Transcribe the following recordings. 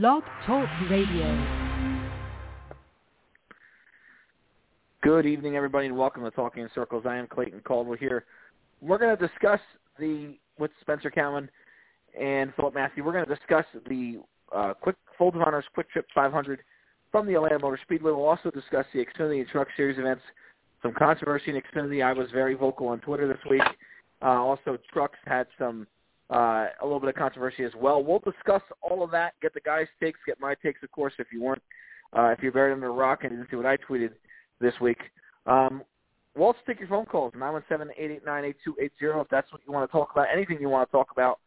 Blog Talk Radio. Good evening, everybody, and welcome to Talking in Circles. I am Clayton Caldwell here. We're going to discuss the with Spencer Cowan and Philip Matthew. We're going to discuss the uh, quick Fold of Honors QuikTrip 500 from the Atlanta Motor Speedway. We'll also discuss the Xfinity Truck Series events, some controversy in Xfinity. I was very vocal on Twitter this week. Uh, also, trucks had some uh, a little bit of controversy as well. We'll discuss all of that. Get the guys' takes. Get my takes, of course, if you weren't, uh, if you're buried under a rock and didn't see what I tweeted this week. Um, we'll also take your phone calls, 917-889-8280. If that's what you want to talk about, anything you want to talk about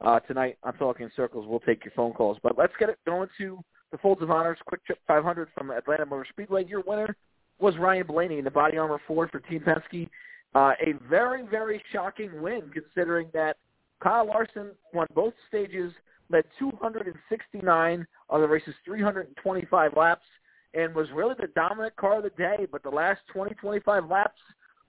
uh, tonight on Talking Circles, we'll take your phone calls. But let's get it going to the Folds of Honors QuikTrip 500 from Atlanta Motor Speedway. Your winner was Ryan Blaney in the BodyArmor Ford for Team Penske. Uh, a very, very shocking win considering that Kyle Larson won both stages, led 269 of the race's 325 laps, and was really the dominant car of the day. But the last 20, 25 laps,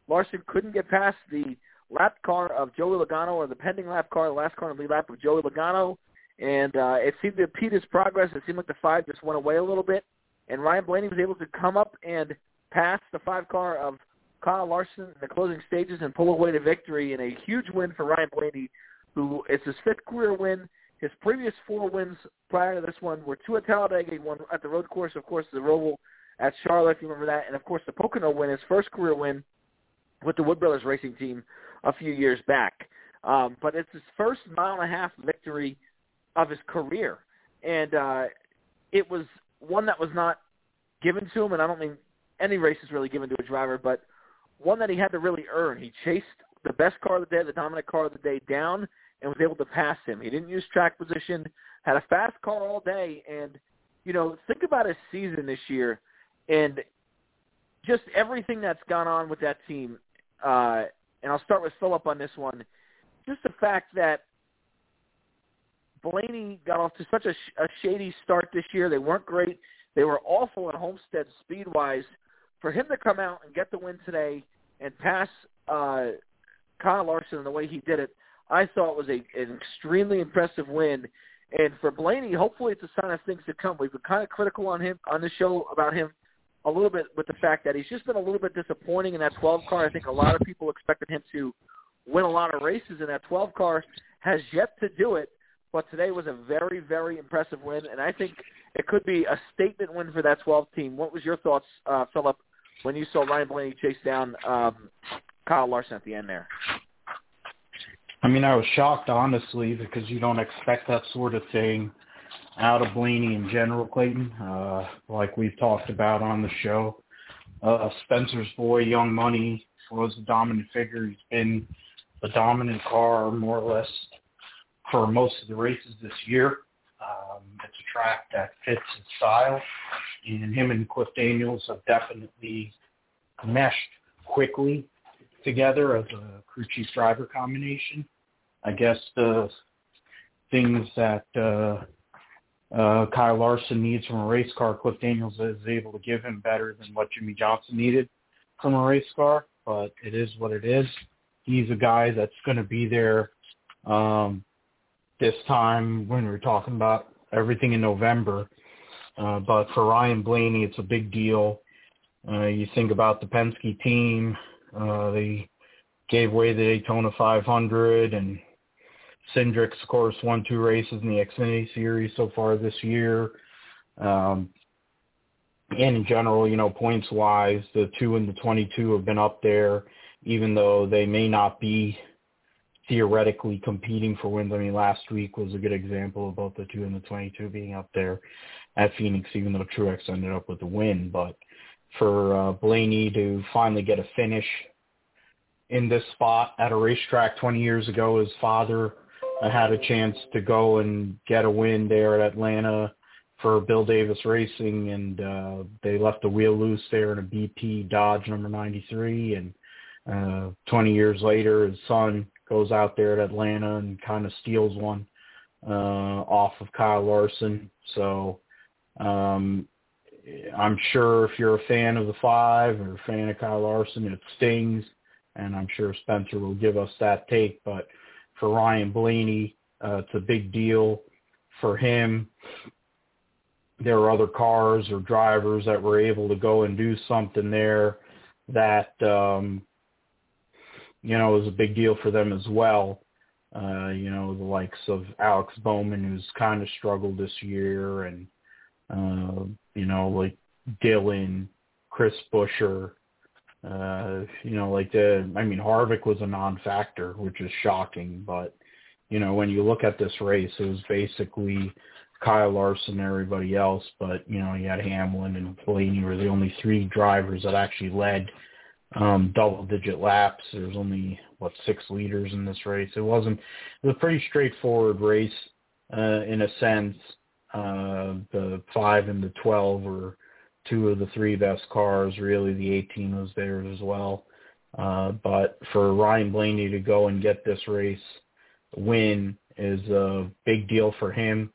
Larson couldn't get past the lap car of Joey Logano or the pending lap car, the last car in the lead lap of Joey Logano. And uh, it seemed to impede his progress. It seemed like the five just went away a little bit. And Ryan Blaney was able to come up and pass the five car of Kyle Larson in the closing stages and pull away the victory in a huge win for Ryan Blaney, it's his fifth career win. His previous four wins prior to this one were two at Talladega, one at the road course, of course, the Roval at Charlotte, if you remember that, and of course the Pocono win, his first career win with the Wood Brothers Racing Team a few years back. Um, but it's his first mile and a half victory of his career, and uh, it was one that was not given to him, and I don't mean any race is really given to a driver, but one that he had to really earn. He chased the best car of the day, the dominant car of the day down, and was able to pass him. He didn't use track position, had a fast car all day, and you know, think about his season this year, and just everything that's gone on with that team. Uh, and I'll start with Philip on this one. Just the fact that Blaney got off to such a, sh- a shady start this year. They weren't great. They were awful at Homestead speed-wise. For him to come out and get the win today and pass uh, Kyle Larson the way he did it, I thought was a, an extremely impressive win. And for Blaney, hopefully it's a sign of things to come. We've been kind of critical on him on the show about him a little bit with the fact that he's just been a little bit disappointing in that 12 car. I think a lot of people expected him to win a lot of races, and that 12 car has yet to do it. But today was a very, very impressive win, and I think it could be a statement win for that 12 team. What was your thoughts, uh, Philip, when you saw Ryan Blaney chase down um, Kyle Larson at the end there? I mean, I was shocked, honestly, because you don't expect that sort of thing out of Blaney in general, Clayton. Uh, like we've talked about on the show, uh, Spencer's boy, Young Money, was the dominant figure. He's been the dominant car more or less for most of the races this year. Um, it's a track that fits his style, and him and Cliff Daniels have definitely meshed quickly together as a crew chief driver combination. I guess the things that uh, uh, Kyle Larson needs from a race car, Cliff Daniels is able to give him better than what Jimmie Johnson needed from a race car, but it is what it is. He's a guy that's going to be there um, this time when we're talking about everything in November. Uh, but for Ryan Blaney, it's a big deal. Uh, you think about the Penske team, uh, they gave away the Daytona 500 and Cindric, of course, won two races in the Xfinity Series so far this year. Um, and in general, you know, points wise, the two and the 22 have been up there, even though they may not be theoretically competing for wins. I mean, last week was a good example of both the two and the 22 being up there at Phoenix, even though Truex ended up with the win. But for uh, Blaney to finally get a finish in this spot at a racetrack 20 years ago, his father I had a chance to go and get a win there at Atlanta for Bill Davis Racing, and uh, they left the wheel loose there in a BP Dodge number 93. And uh, 20 years later, his son goes out there at Atlanta and kind of steals one uh, off of Kyle Larson. So um, I'm sure if you're a fan of the five or a fan of Kyle Larson, it stings, and I'm sure Spencer will give us that take, but – for Ryan Blaney. Uh, it's a big deal for him. there were other cars or drivers that were able to go and do something there that um, you know was a big deal for them as well. Uh, you know, the likes of Alex Bowman, who's kind of struggled this year, and uh, you know, like Dillon, Chris Buescher, uh, you know, like the, I mean, Harvick was a non-factor, which is shocking, but you know, when you look at this race, it was basically Kyle Larson and everybody else, but you know, you had Hamlin and Blaney were the only three drivers that actually led um, double-digit laps. There was only what six leaders in this race. It wasn't. It was a pretty straightforward race uh, in a sense. Uh, the five and the twelve were two of the three best cars. Really, the 18 was there as well. Uh, but for Ryan Blaney to go and get this race win is a big deal for him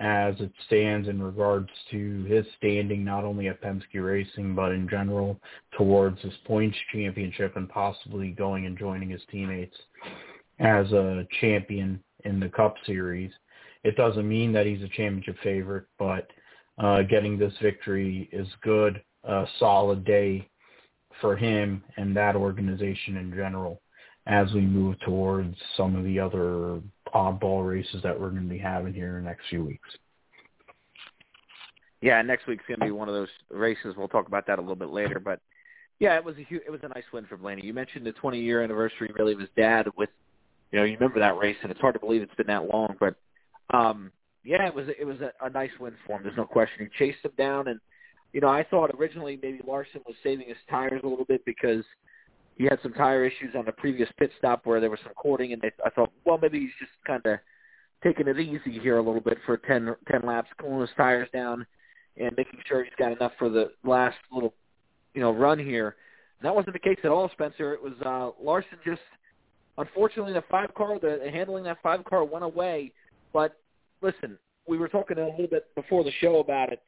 as it stands in regards to his standing not only at Penske Racing but in general towards his points championship and possibly going and joining his teammates as a champion in the Cup Series. It doesn't mean that he's a championship favorite, but uh, getting this victory is good, a solid day for him and that organization in general as we move towards some of the other oddball races that we're going to be having here in the next few weeks. Yeah, next week's going to be one of those races. We'll talk about that a little bit later, but yeah, it was a huge, it was a nice win for Blaney. You mentioned the 20 year anniversary really of his dad with, you know, you remember that race, and it's hard to believe it's been that long, but um, yeah, it was it was a, a nice win for him. There's no question. He chased him down, and you know, I thought originally maybe Larson was saving his tires a little bit because he had some tire issues on the previous pit stop where there was some cording, and they, I thought, well, maybe he's just kind of taking it easy here a little bit for 10, 10 laps, cooling his tires down, and making sure he's got enough for the last little, you know, run here. And that wasn't the case at all, Spencer. It was uh, Larson just, unfortunately, the five car, the handling that five car went away. But listen, we were talking a little bit before the show about it.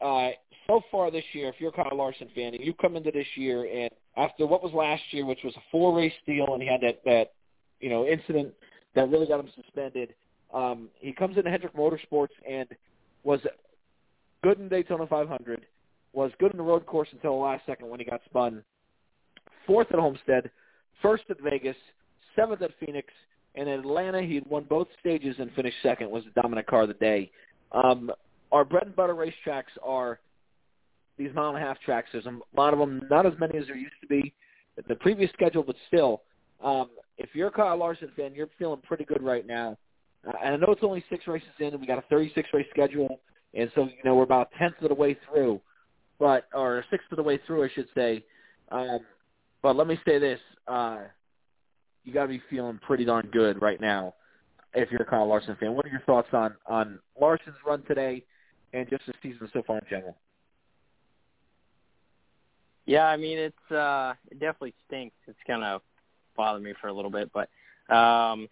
Uh, so far this year, if you're a Kyle Larson fan and you come into this year and after what was last year, which was a four race deal, and he had that that you know incident that really got him suspended, um, he comes into Hendrick Motorsports and was good in Daytona 500, was good in the road course until the last second when he got spun. Fourth at Homestead, first at Vegas, seventh at Phoenix, in Atlanta he had won both stages and finished second. Was the dominant car of the day. Um, our bread and butter racetracks are these mile and a half tracks. There's a lot of them, not as many as there used to be. The previous schedule, but still, um, if you're a Kyle Larson fan, you're feeling pretty good right now. Uh, and I know it's only six races in, and we got a 36 race schedule, and so you know we're about a tenth of the way through, but or a sixth of the way through, I should say. Um, but let me say this: uh, you got to be feeling pretty darn good right now if you're a Kyle Larson fan. What are your thoughts on on Larson's run today and just the season so far in general? Yeah, I mean it's uh it definitely stinks. It's gonna bother me for a little bit, but um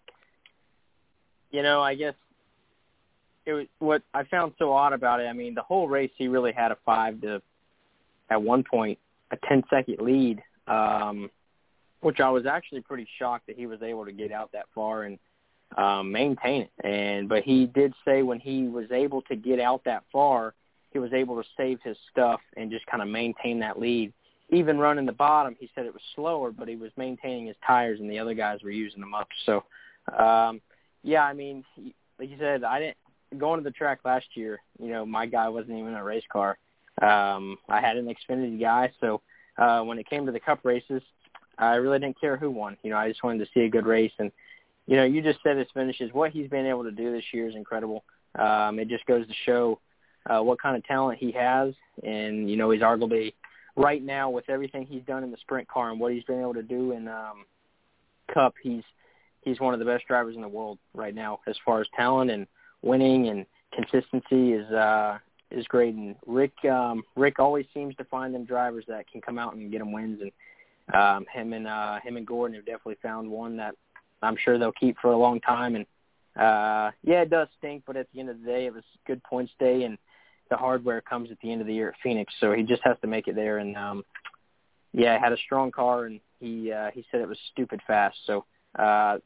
you know, I guess it was what I found so odd about it, I mean, the whole race he really had a five to at one point a ten second lead, um which I was actually pretty shocked that he was able to get out that far and um maintain it. And but he did say when he was able to get out that far, he was able to save his stuff and just kind of maintain that lead even running the bottom, he said it was slower, but he was maintaining his tires, and the other guys were using them up. So, um, yeah, I mean, like you said, I didn't going to the track last year. You know, my guy wasn't even a race car. Um, I had an Xfinity guy, so uh, when it came to the Cup races, I really didn't care who won. You know, I just wanted to see a good race, and you know, you just said his finishes. What he's been able to do this year is incredible. Um, it just goes to show uh, what kind of talent he has, and you know, he's arguably right now with everything he's done in the sprint car and what he's been able to do in um cup he's he's one of the best drivers in the world right now as far as talent and winning and consistency is uh is great and Rick um Rick always seems to find them drivers that can come out and get them wins and um him and uh him and Gordon have definitely found one that I'm sure they'll keep for a long time and uh yeah it does stink but at the end of the day it was good points day and the hardware comes at the end of the year at Phoenix, so he just has to make it there. And um, yeah, had a strong car, and he uh, he said it was stupid fast. So uh,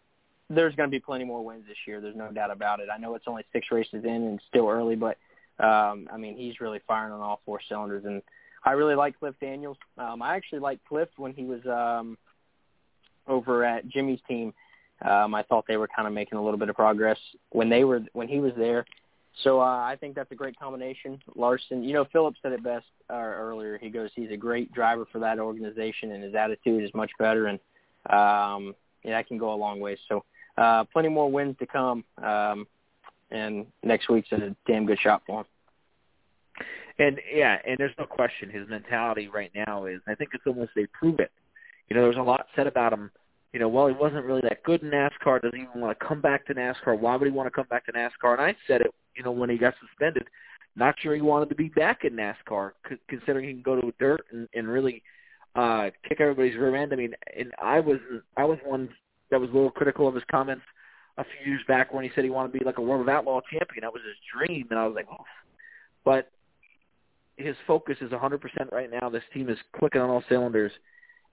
there's going to be plenty more wins this year. There's no doubt about it. I know it's only six races in and still early, but um, I mean, he's really firing on all four cylinders, and I really like Cliff Daniels. Um, I actually liked Cliff when he was um, over at Jimmy's team. Um, I thought they were kind of making a little bit of progress when they were when he was there. So uh, I think that's a great combination. Larson, you know, Philip said it best uh, earlier. He goes, he's a great driver for that organization, and his attitude is much better, and um, yeah, that can go a long way. So uh, plenty more wins to come, um, and next week's a damn good shot for him. And yeah, and there's no question his mentality right now is. I think it's almost they prove it. You know, there's a lot said about him you know, well, he wasn't really that good in NASCAR. Does he even want to come back to NASCAR? Why would he want to come back to NASCAR? And I said it, you know, when he got suspended. Not sure he wanted to be back in NASCAR, c- considering he can go to dirt and, and really uh, kick everybody's rear end. I mean, and I was I was one that was a little critical of his comments a few years back when he said he wanted to be like a World of Outlaw champion. That was his dream, and I was like, oh. But his focus is 100% right now. This team is clicking on all cylinders,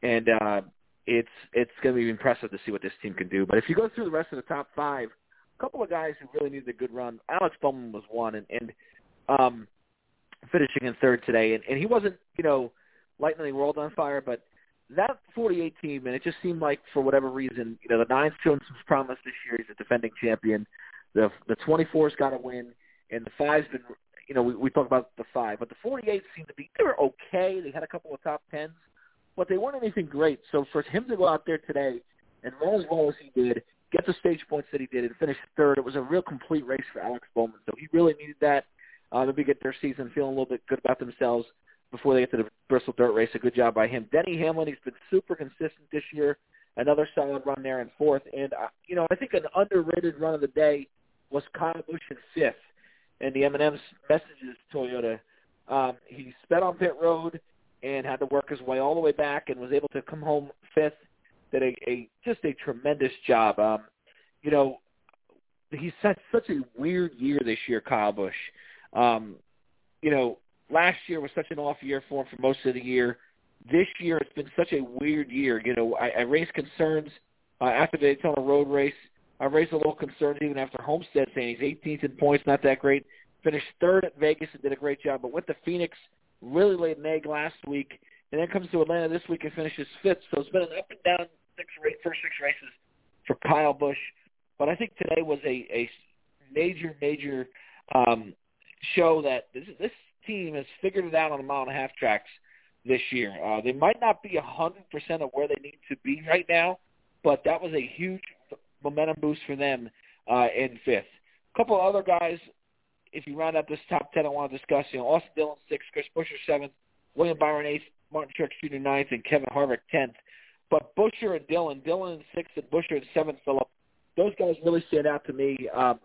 and uh, it's it's going to be impressive to see what this team can do. But if you go through the rest of the top five, a couple of guys who really needed a good run. Alex Bowman was one, and, and um, finishing in third today, and, and he wasn't you know lighting the world on fire, but that 48 team, and it just seemed like for whatever reason, you know, the nine's showing some promise this year. He's a defending champion. The the 24's got to win, and the five's been, you know, we, we talk about the five, but the 48 seemed to be they were okay. They had a couple of top tens, but they weren't anything great. So for him to go out there today and run as well as he did, get the stage points that he did, and finish third, it was a real complete race for Alex Bowman. So he really needed that. Uh, maybe get their season feeling a little bit good about themselves before they get to the Bristol Dirt Race. A good job by him. Denny Hamlin, he's been super consistent this year. Another solid run there in fourth. And, uh, you know, I think an underrated run of the day was Kyle Busch in fifth. And the M&M's messages to Toyota. Um, he sped on pit road and had to work his way all the way back and was able to come home fifth. Did a, a just a tremendous job. Um, you know, he's had such a weird year this year, Kyle Busch. Um, you know, last year was such an off year for him for most of the year. This year it's been such a weird year. You know, I, I raised concerns uh, after the Daytona Road Race. I raised a little concerns even after Homestead, saying he's 18th in points, not that great. Finished third at Vegas and did a great job, but went to Phoenix really laid an egg last week, and then comes to Atlanta this week and finishes fifth. So it's been an up and down six first six races for Kyle Busch. But I think today was a, a major, major um, show that this, this team has figured it out on the mile and a half tracks this year. Uh, they might not be 100% of where they need to be right now, but that was a huge momentum boost for them uh, in fifth. A couple other guys if you round out this top ten, I want to discuss, you know, Austin Dillon sixth, Chris Buescher seventh, William Byron eighth, Martin Truex Jr. ninth, and Kevin Harvick tenth. But Buescher and Dillon, Dillon in sixth and Buescher in seventh, Philip, those guys really stand out to me. Um,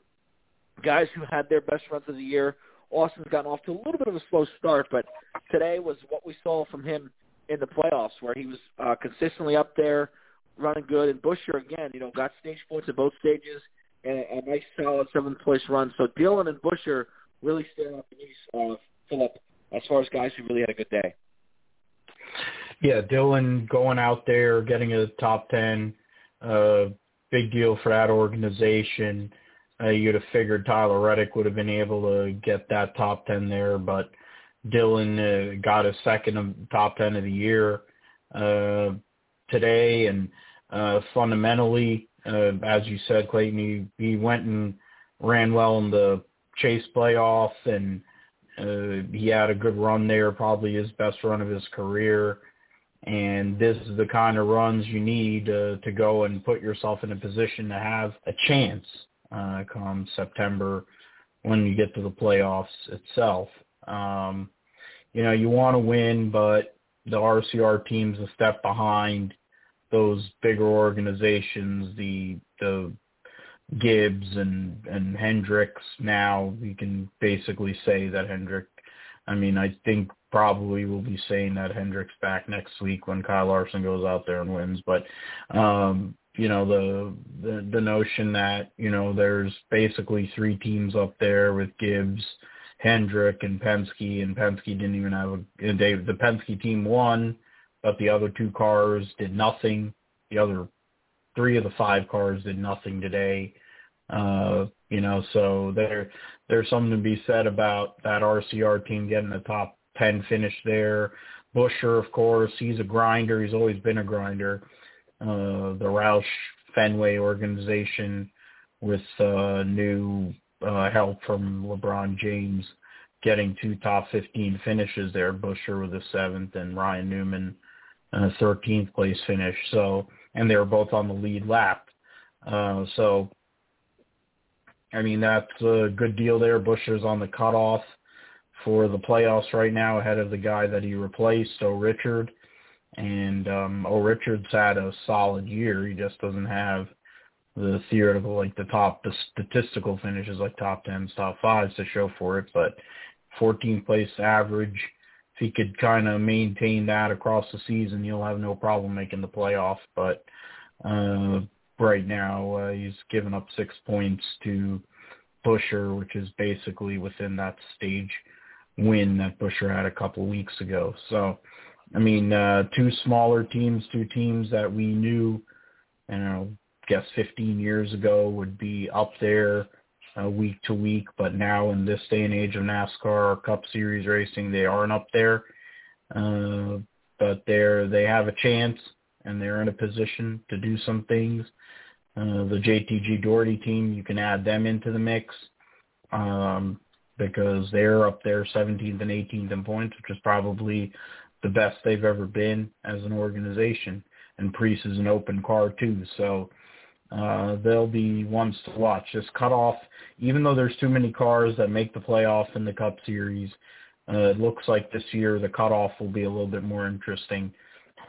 guys who had their best runs of the year. Austin's gotten off to a little bit of a slow start, but today was what we saw from him in the playoffs, where he was uh, consistently up there, running good. And Buescher again, you know, got stage points in both stages and a nice solid seventh place run. So Dillon and Buescher really stand up me, uh, Philip, as far as guys who really had a good day. Yeah, Dillon going out there, getting a top ten, uh, big deal for that organization. Uh, you'd have figured Tyler Reddick would have been able to get that top ten there, but Dillon uh, got his second top ten of the year uh, today, and uh, fundamentally uh, as you said, Clayton, he, he went and ran well in the chase playoff, and uh, he had a good run there, probably his best run of his career. And this is the kind of runs you need uh, to go and put yourself in a position to have a chance uh, come September when you get to the playoffs itself. Um, you know, you want to win, but the RCR team's a step behind those bigger organizations, the the Gibbs and and Hendricks. Now we can basically say that Hendrick. I mean, I think probably we'll be saying that Hendrick's back next week when Kyle Larson goes out there and wins. But um, you know, the, the the notion that you know there's basically three teams up there with Gibbs, Hendrick, and Penske, and Penske didn't even have a. They, the Penske team won but the other two cars did nothing. The other three of the five cars did nothing today. Uh, You know, so there there's something to be said about that RCR team getting a top ten finish there. Buescher, of course, he's a grinder. He's always been a grinder. Uh, the Roush Fenway organization with uh, new uh, help from LeBron James getting two top 15 finishes there, Buescher with the seventh and Ryan Newman a 13th place finish. So, and they were both on the lead lap. Uh, so, I mean, that's a good deal there. Buescher's on the cutoff for the playoffs right now ahead of the guy that he replaced, O. Richard. And um. Richard's had a solid year. He just doesn't have the theoretical, like the top, the statistical finishes like top tens, top fives to show for it. But 14th place average, if he could kind of maintain that across the season, he'll have no problem making the playoff. But uh, right now, uh, he's given up six points to Buescher, which is basically within that stage win that Buescher had a couple weeks ago. So, I mean, uh, two smaller teams, two teams that we knew, you know, guess 15 years ago would be up there uh, week to week, but now in this day and age of NASCAR Cup Series racing, they aren't up there. Uh, but they're they have a chance and they're in a position to do some things. Uh, the JTG Daugherty team, you can add them into the mix. Um, because they're up there 17th and 18th in points, which is probably the best they've ever been as an organization. And Preece is an open car too, so uh, they'll be ones to watch. Just cut off, even though there's too many cars that make the playoff in the Cup Series. Uh, it looks like this year the cutoff will be a little bit more interesting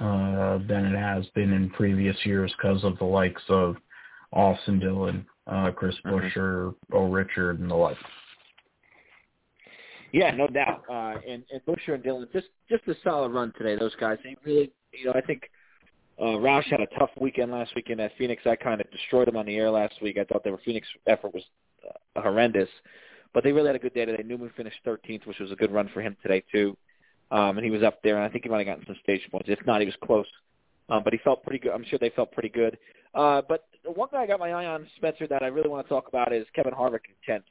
uh, than it has been in previous years because of the likes of Austin Dillon, uh, Chris mm-hmm. Buescher, mm-hmm. O. Richard, and the like. Yeah, no doubt. Uh, and, and Buescher and Dillon, just just a solid run today. Those guys, they really, you know, I think uh, Roush had a tough weekend last weekend at Phoenix. I kind of destroyed them on the air last week. I thought their Phoenix effort was uh, horrendous, but they really had a good day today. Newman finished 13th, which was a good run for him today too. Um, and he was up there, and I think he might have gotten some stage points. If not, he was close. Um, but he felt pretty good. I'm sure they felt pretty good. Uh, but one guy I got my eye on, Spencer, that I really want to talk about is Kevin Harvick in 10th.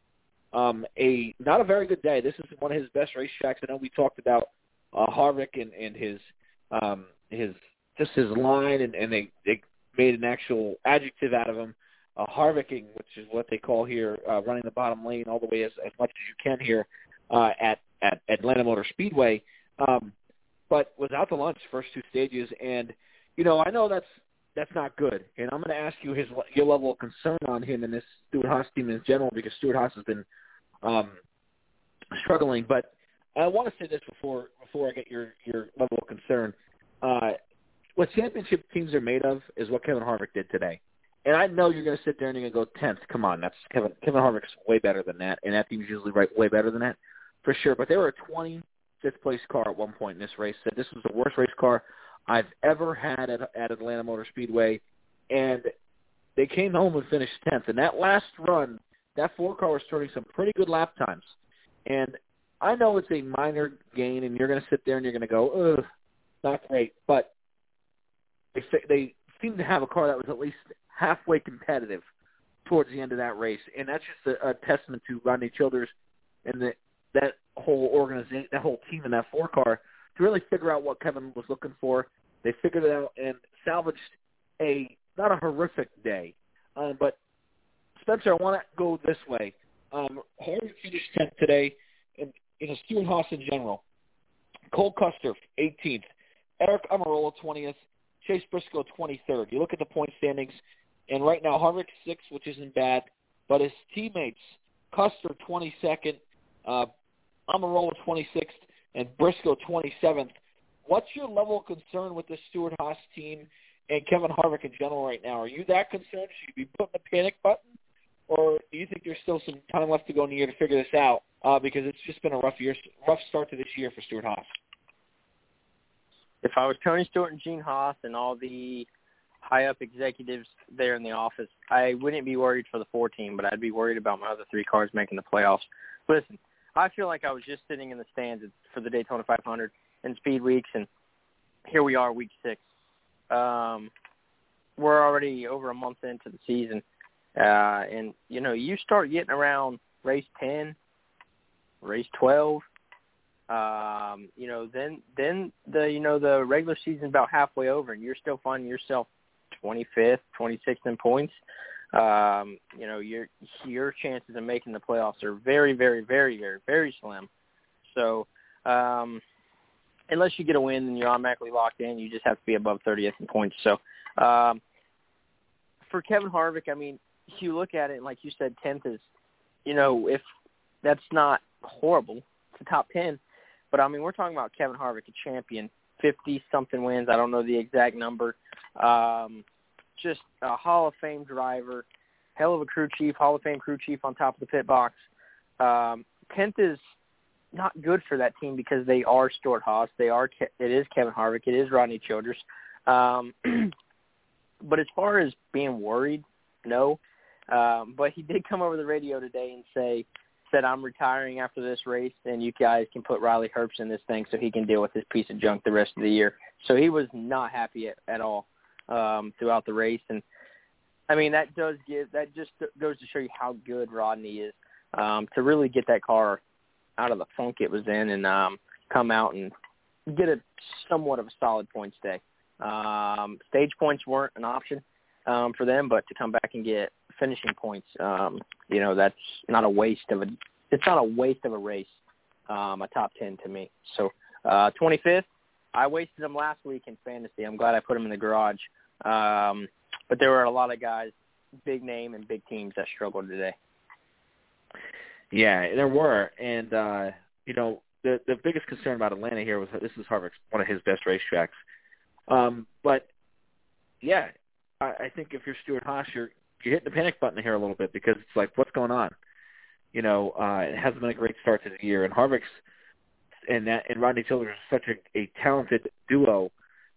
Um, a not a very good day. This is one of his best racetracks. I know we talked about uh, Harvick and, and his um, his just his line, and, and they they made an actual adjective out of him, uh, Harvicking, which is what they call here, uh, running the bottom lane all the way as, as much as you can here uh, at at Atlanta Motor Speedway. Um, but was out to lunch first two stages, and you know I know that's that's not good. And I'm going to ask you his your level of concern on him and this Stewart-Haas team in general because Stewart-Haas has been um, struggling. But I want to say this before before I get your your level of concern. Uh, what championship teams are made of is what Kevin Harvick did today. And I know you're going to sit there and you're going to go tenth. Come on, that's Kevin. Kevin Harvick's way better than that, and that team's usually right way better than that, for sure. But they were a 25th place car at one point in this race. Said this was the worst race car I've ever had at, at Atlanta Motor Speedway, and they came home and finished tenth. And that last run, that four car was turning some pretty good lap times. And I know it's a minor gain, and you're going to sit there and you're going to go, ugh, not great. But they they seemed to have a car that was at least halfway competitive towards the end of that race, and that's just a, a testament to Rodney Childers and the, that whole organization, that whole team in that four car to really figure out what Kevin was looking for. They figured it out and salvaged a not a horrific day, um, but Spencer, I want to go this way. Um, Harvick finished tenth today, and you know Stewart-Haas in general. Cole Custer, 18th. Aric Almirola, 20th. Chase Briscoe 23rd. You look at the point standings, and right now Harvick sixth, which isn't bad, but his teammates Custer 22nd, uh, Almirola 26th, and Briscoe 27th. What's your level of concern with the Stewart-Haas team and Kevin Harvick in general right now? Are you that concerned? Should you be putting the panic button, or do you think there's still some time left to go in the year to figure this out? Uh, because it's just been a rough year, rough start to this year for Stewart-Haas if I was Tony Stewart and Gene Haas and all the high up executives there in the office, I wouldn't be worried for the four team, but I'd be worried about my other three cars making the playoffs. Listen, I feel like I was just sitting in the stands for the Daytona 500 and Speed Weeks, and here we are, week six. Um, we're already over a month into the season, Uh, and you know, you start getting around race ten, race twelve. Um, you know, then then the you know the regular season about halfway over, and you're still finding yourself 25th, 26th in points. Um, you know, your your chances of making the playoffs are very, very, very, very, very slim. So, um, unless you get a win, then you're automatically locked in. You just have to be above 30th in points. So, um, for Kevin Harvick, I mean, you look at it, and like you said, 10th is, you know, if that's not horrible, it's a top 10. But I mean, we're talking about Kevin Harvick, a champion, 50 something wins. I don't know the exact number. Um, just a Hall of Fame driver, hell of a crew chief, Hall of Fame crew chief on top of the pit box. Um, tenth is not good for that team because they are Stewart Haas. They are it is Kevin Harvick. It is Rodney Childers. Um, but as far as being worried, no. Um, but he did come over the radio today and say said I'm retiring after this race, and you guys can put Riley Herbst in this thing so he can deal with this piece of junk the rest of the year. So he was not happy at, at all um, throughout the race, and I mean that does give that just goes to show you how good Rodney is um, to really get that car out of the funk it was in and um, come out and get a somewhat of a solid points day. Um, stage points weren't an option um, for them, but to come back and get finishing points, um, you know, that's not a waste of a. It's not a waste of a race. Um, a top ten to me. So uh, 25th, I wasted him last week in fantasy. I'm glad I put him in the garage. Um, but there were a lot of guys, big name and big teams that struggled today. Yeah, there were, and uh, you know the the biggest concern about Atlanta here was this is Harvick's one of his best racetracks. Um, but yeah, I, I think if you're Stewart Haas, you're you're hitting the panic button here a little bit because it's like, what's going on? You know, uh, it hasn't been a great start to the year, and Harvick's and that and Rodney Childers are such a, a talented duo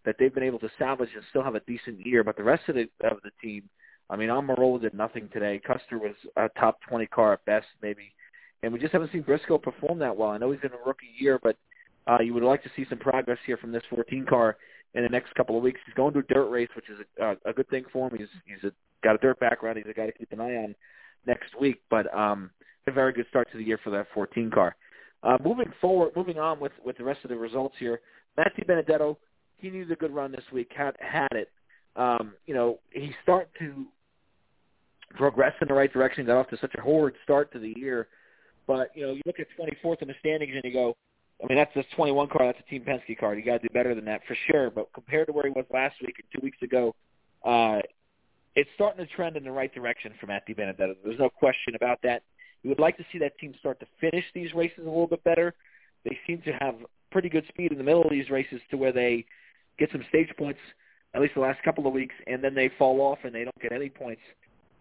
that they've been able to salvage and still have a decent year. But the rest of the of the team, I mean, Almirola did nothing today. Custer was a top 20 car at best, maybe, and we just haven't seen Briscoe perform that well. I know he's in a rookie year, but uh, you would like to see some progress here from this 14 car in the next couple of weeks. He's going to a dirt race, which is a, a good thing for him. He's he's a, got a dirt background. He's a guy to keep an eye on next week. But um, a very good start to the year for that 14 car. Uh, moving forward, moving on with, with the rest of the results here, Matt DiBenedetto, he needed a good run this week, had, had it. Um, you know, he's starting to progress in the right direction, got off to such a horrid start to the year. But, you know, you look at 24th in the standings and you go, I mean, that's this 21 car. That's a Team Penske car. You got to do better than that for sure. But compared to where he was last week and two weeks ago, uh, it's starting to trend in the right direction for Matt DiBenedetto. There's no question about that. You would like to see that team start to finish these races a little bit better. They seem to have pretty good speed in the middle of these races to where they get some stage points, at least the last couple of weeks, and then they fall off and they don't get any points.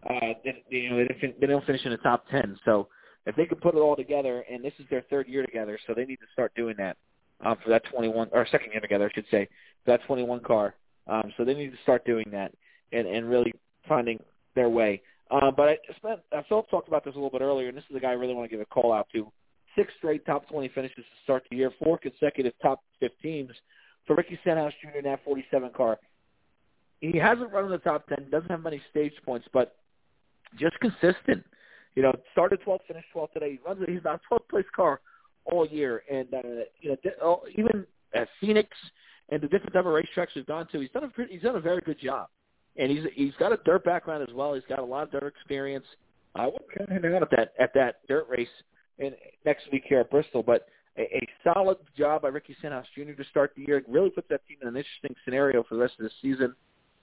Uh, they, you know, they don't, finish in the top ten. So if they can put it all together, and this is their third year together, so they need to start doing that um, for that 21 or second year together, I should say, for that 21 car. Um, so they need to start doing that and and really finding their way. Uh, but I spent, uh, Philip talked about this a little bit earlier, and this is the guy I really want to give a call out to. Six straight top 20 finishes to start the year, four consecutive top 15s for Ricky Stenhouse Jr. in that 47 car. He hasn't run in the top 10, doesn't have many stage points, but just consistent. You know, started 12th, finished 12th today. He runs. He's about 12th place car all year, and uh, you know, oh, even at Phoenix and the different type of racetracks he's gone to, he's done a pretty, he's done a very good job and he's he's got a dirt background as well. He's got a lot of dirt experience. I would kind of hang out at that at that dirt race in next week here at Bristol, but a, a solid job by Ricky Stenhouse Jr. to start the year. It really puts that team in an interesting scenario for the rest of the season.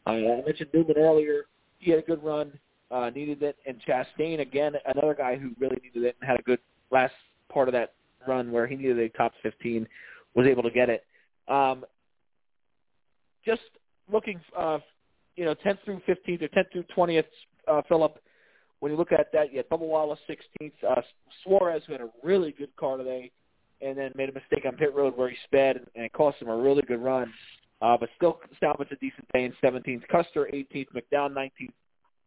Uh, I mentioned Newman earlier. He had a good run, uh, needed it, and Chastain again, another guy who really needed it and had a good last part of that run where he needed a top 15, was able to get it. Um, just looking uh, you know, 10th through 15th or 10th through 20th, uh, Philip, when you look at that, you had Bubba Wallace 16th, uh, Suarez who had a really good car today, and then made a mistake on pit road where he sped and, it cost him a really good run, uh, but still salvaged a decent day in 17th. Custer 18th, McDowell 19th,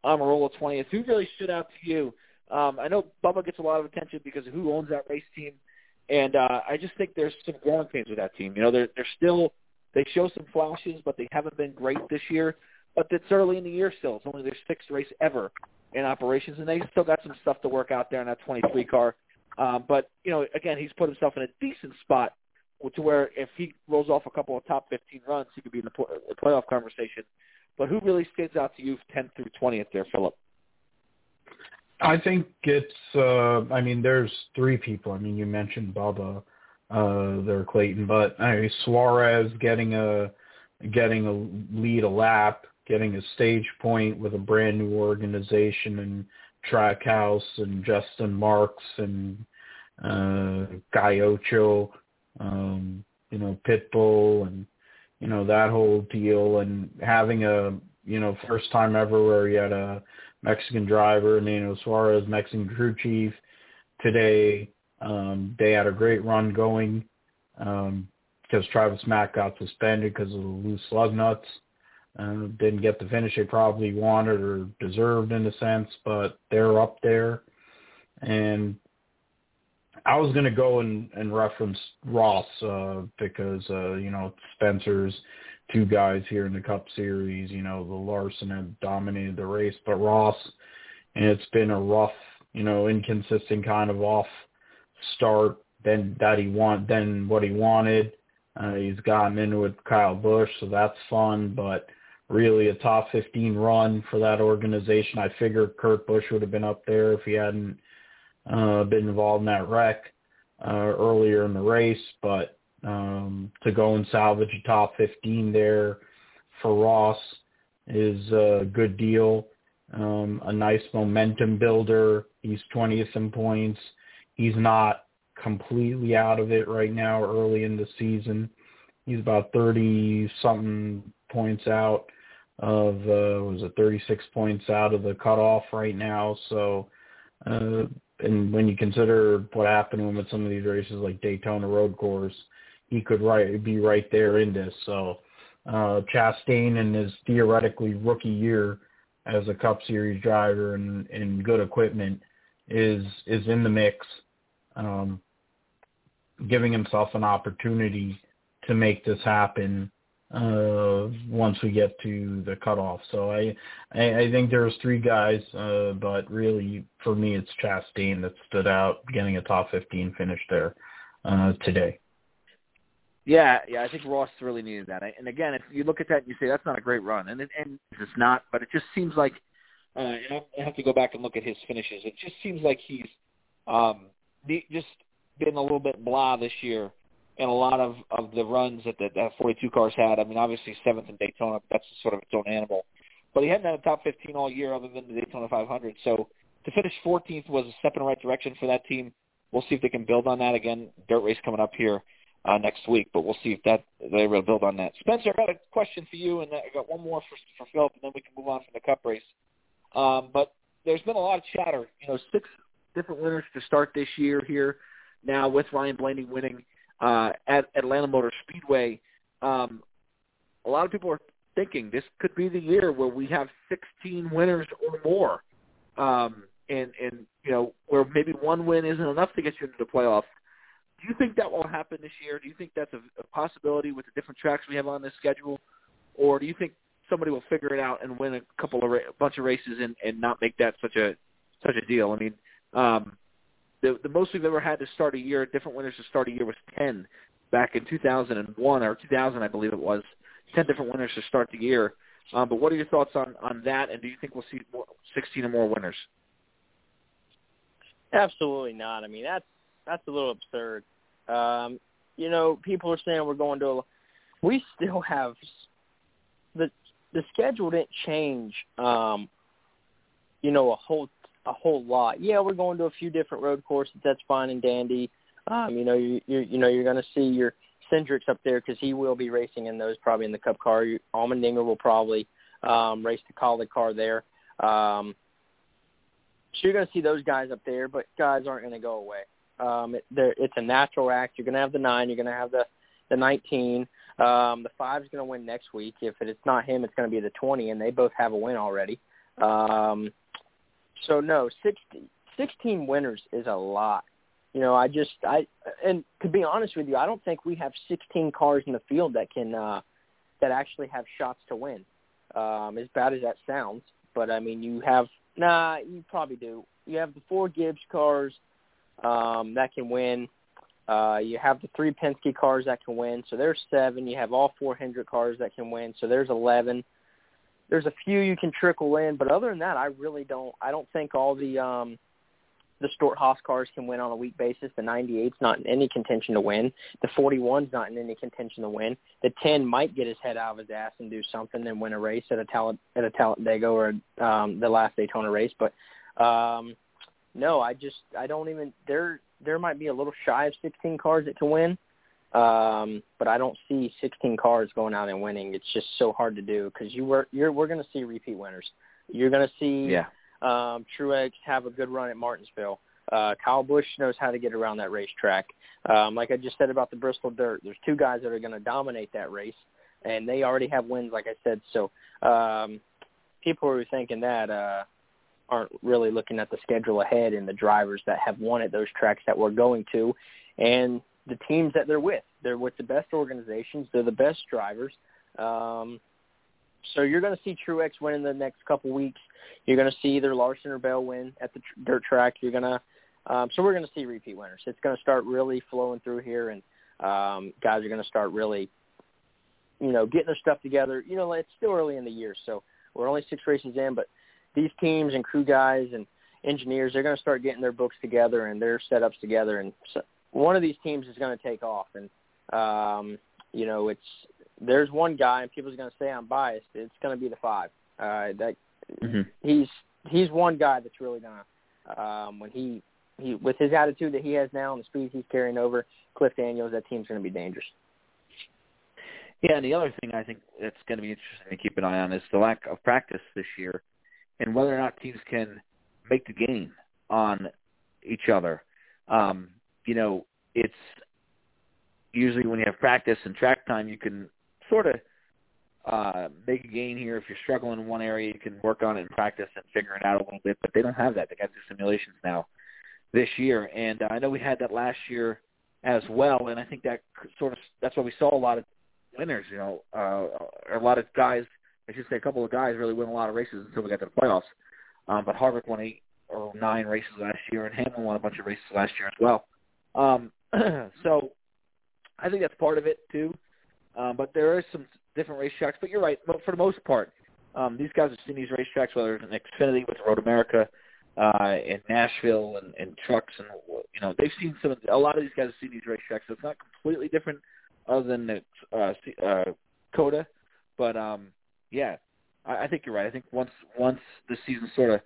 Almirola 20th. Who really stood out to you? Um, I know Bubba gets a lot of attention because of who owns that race team, and uh, I just think there's some growing pains with that team. You know, they're they're still they show some flashes, but they haven't been great this year but it's early in the year still. It's only their sixth race ever in operations, and they still got some stuff to work out there in that 23 car. Um, but you know, again, he's put himself in a decent spot to where if he rolls off a couple of top 15 runs, he could be in the, play- the playoff conversation. But who really stands out to you 10th through 20th there, Philip? I think it's. Uh, I mean, there's three people. I mean, you mentioned Bubba uh, there, Clayton, but I mean, Suarez getting a getting a lead a lap, getting a stage point with a brand new organization and Trackhouse and Justin Marks and uh, Guy Ocho, um, you know, Pitbull and you know that whole deal, and having a you know first time ever where you had a Mexican driver, Nino Suarez, Mexican crew chief. Today, um, they had a great run going um, because Travis Mack got suspended because of the loose lug nuts. Uh, didn't get the finish they probably wanted or deserved in a sense, but they're up there. And I was going to go and, and reference Ross uh, because, uh, you know, Spencer's two guys here in the Cup Series. You know, the Larson had dominated the race, but Ross, and it's been a rough, you know, inconsistent kind of off start than that he want than what he wanted. Uh, he's gotten into with Kyle Busch, so that's fun, but really a top 15 run for that organization. I figure Kurt Busch would have been up there if he hadn't uh, been involved in that wreck uh, earlier in the race, but um, to go and salvage a top 15 there for Ross is a good deal. Um, a nice momentum builder. He's 20th in points. He's not completely out of it right now early in the season. He's about 30 something points out of uh was it 36 points out of the cutoff right now. So uh and when you consider what happened at some of these races like Daytona Road Course, he could right be right there in this. So uh, Chastain in his theoretically rookie year as a Cup Series driver and, and good equipment is is in the mix, um, giving himself an opportunity to make this happen uh, once we get to the cutoff. So I, I, I think there's three guys, uh, but really for me it's Chastain that stood out, getting a top 15 finish there uh, today. Yeah, yeah, I think Ross really needed that. And again, if you look at that and you say that's not a great run, and it, and it's not, but it just seems like uh, I have to go back and look at his finishes. It just seems like he's um, just been a little bit blah this year, and a lot of of the runs that the that 42 cars had. I mean, obviously seventh in Daytona, that's sort of its own animal, but he hadn't had a top 15 all year other than the Daytona 500. So to finish 14th was a step in the right direction for that team. We'll see if they can build on that again. Dirt race coming up here uh, next week, but we'll see if that they're able to build on that. Spencer, I got a question for you, and I got one more for for Philip, and then we can move on from the Cup race. Um, but there's been a lot of chatter. You know, six different winners to start this year here. Now with Ryan Blaney winning uh, at Atlanta Motor Speedway, um, a lot of people are thinking this could be the year where we have 16 winners or more, um, and and you know where maybe one win isn't enough to get you into the playoffs do you think that will happen this year? Do you think that's a, a possibility with the different tracks we have on this schedule, or do you think somebody will figure it out and win a couple of ra- a bunch of races and, and not make that such a such a deal? I mean, um, the the most we've ever had to start a year, different winners to start a year was ten back in 2001 or 2000, I believe it was. Ten different winners to start the year. Um, but what are your thoughts on on that? And do you think we'll see more, 16 or more winners? Absolutely not. I mean, that's that's a little absurd. Um, you know, people are saying we're going to. A, we still have the the schedule didn't change. Um, you know, a whole a whole lot. Yeah, we're going to a few different road courses. That's fine and dandy. Um, you know, you you, you know you're going to see your Cindrics up there because he will be racing in those probably in the Cup car. Allmendinger will probably um, race the Kaulig car there. Um, so you're going to see those guys up there, but guys aren't going to go away. Um, it, it's a natural act. You're going to have the nine. You're going to have the the 19. Um, the five is going to win next week. If it's not him, it's going to be the 20, and they both have a win already. Um, so no, 60, 16 winners is a lot. You know, I just I and to be honest with you, I don't think we have 16 cars in the field that can uh, that actually have shots to win. Um, as bad as that sounds, but I mean, you have Nah, you probably do. You have the four Gibbs cars um, that can win. Uh, you have the three Penske cars that can win, so there's seven. You have all four Hendrick cars that can win, so there's eleven. There's a few you can trickle in, but other than that, I really don't. I don't think all the um, the Stewart Haas cars can win on a week basis. The 98's not in any contention to win. The 41's not in any contention to win. The 10 might get his head out of his ass and do something and win a race at a talent at a Talladega or um, the last Daytona race. But um, no, I just I don't even there. There might be a little shy of 16 cars that can win, um, but I don't see 16 cars going out and winning. It's just so hard to do because you were you're we're going to see repeat winners. You're going to see Yeah. um, Truex have a good run at Martinsville. Uh, Kyle Busch knows how to get around that racetrack. Um, like I just said about the Bristol Dirt, there's two guys that are going to dominate that race, and they already have wins, like I said. So um, people who are thinking that uh, aren't really looking at the schedule ahead and the drivers that have won at those tracks that we're going to, and the teams that they're with. They're with the best organizations. They're the best drivers. Um, so you're going to see Truex win in the next couple weeks. You're going to see either Larson or Bell win at the tr- dirt track. You're going to, um, so we're going to see repeat winners. It's going to start really flowing through here, and um, guys are going to start really, you know, getting their stuff together. You know, it's still early in the year, so we're only six races in, but these teams and crew guys and engineers, they're going to start getting their books together and their setups together, and so one of these teams is going to take off, and um, you know, it's there's one guy, and people's going to say I'm biased. It's going to be the five. Uh, that Mhm. he's he's one guy that's really gonna um, when he he with his attitude that he has now and the speed he's carrying over Cliff Daniels, that team's gonna be dangerous. Yeah, and the other thing I think that's going to be interesting to keep an eye on is the lack of practice this year, and whether or not teams can make the gain on each other. Um, you know, it's usually when you have practice and track time, you can sort of uh, make a gain here. If you're struggling in one area, you can work on it in practice and figure it out a little bit. But they don't have that. They got the simulations now this year, and uh, I know we had that last year as well. And I think that sort of that's why we saw a lot of winners. You know, uh, a lot of guys. I should say a couple of guys really win a lot of races until we got to the playoffs. Um, but Harvick won eight or nine races last year, and Hamlin won a bunch of races last year as well. Um, so I think that's part of it too. Um, but there is some different racetracks. But you're right. But for the most part, um, these guys have seen these racetracks, whether it's in Xfinity with Road America, uh, in Nashville, and, and trucks, and you know they've seen some. A lot of these guys have seen these racetracks, so it's not completely different, other than the uh, uh, COTA. But um, yeah, I, I think you're right. I think once once the season sort of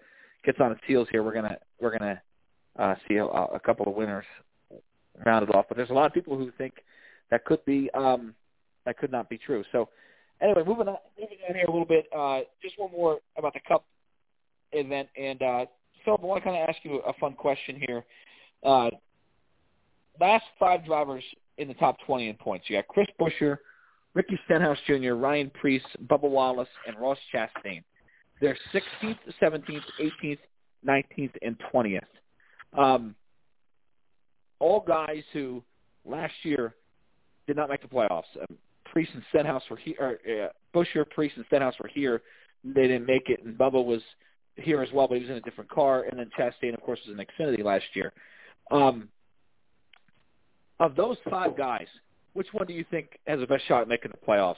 gets on its heels here, we're gonna we're gonna uh, see a, a couple of winners rounded off. But there's a lot of people who think that could be um, that could not be true. So anyway, moving on moving on here a little bit. Uh, just one more about the Cup event, and uh, Philip, I want to kind of ask you a fun question here. Uh, last five drivers in the top 20 in points. You got Chris Buescher, Ricky Stenhouse Jr., Ryan Preece, Bubba Wallace, and Ross Chastain. They're 16th, 17th, 18th, 19th, and 20th. Um, all guys who last year did not make the playoffs. Um, Preece and Stenhouse were here. Uh, Buescher, Preece, and Stenhouse were here. They didn't make it, and Bubba was here as well, but he was in a different car. And then Chastain, of course, was in Xfinity last year. Um, of those five guys, which one do you think has the best shot at making the playoffs?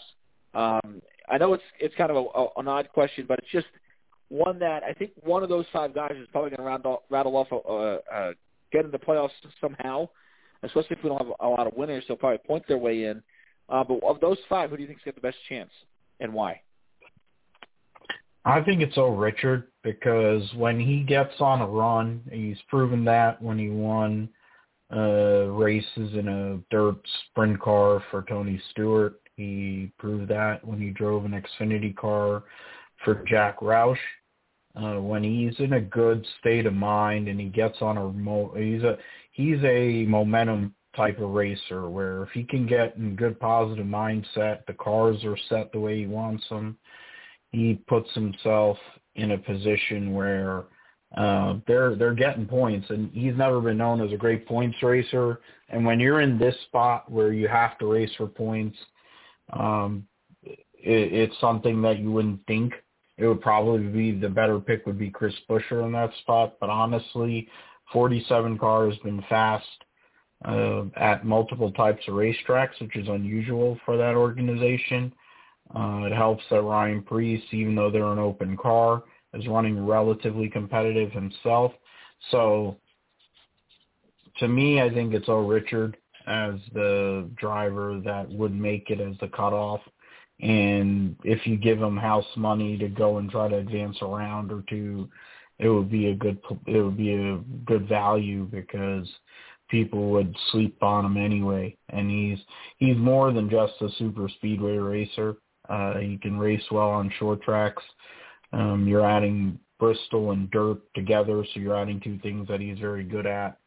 Um, I know it's it's kind of a, a, an odd question, but it's just one that I think one of those five guys is probably going to rattle, rattle off, a, uh, uh, get into the playoffs somehow. Especially if we don't have a lot of winners, they'll probably point their way in. Uh, but of those five, who do you think's got the best chance, and why? I think it's O. Richard because when he gets on a run, he's proven that when he won uh, races in a dirt sprint car for Tony Stewart. He proved that when he drove an Xfinity car for Jack Roush. Uh, when he's in a good state of mind and he gets on a he's a he's a momentum type of racer where if he can get in good positive mindset, the cars are set the way he wants them. He puts himself in a position where uh, they're they're getting points, and he's never been known as a great points racer. And when you're in this spot where you have to race for points, um, it, it's something that you wouldn't think it would probably be the better pick would be Chris Buescher in that spot. But honestly, 47 car has been fast uh, at multiple types of racetracks, which is unusual for that organization. Uh, it helps that Ryan Preece, even though they're an open car, is running relatively competitive himself. So to me, I think it's O. Richard as the driver that would make it as the cutoff. And if you give him house money to go and try to advance a round or two, it would be a good it would be a good value because people would sleep on him anyway. And he's he's more than just a super speedway racer. Uh, he can race well on short tracks. Um, you're adding Bristol and dirt together, so you're adding two things that he's very good at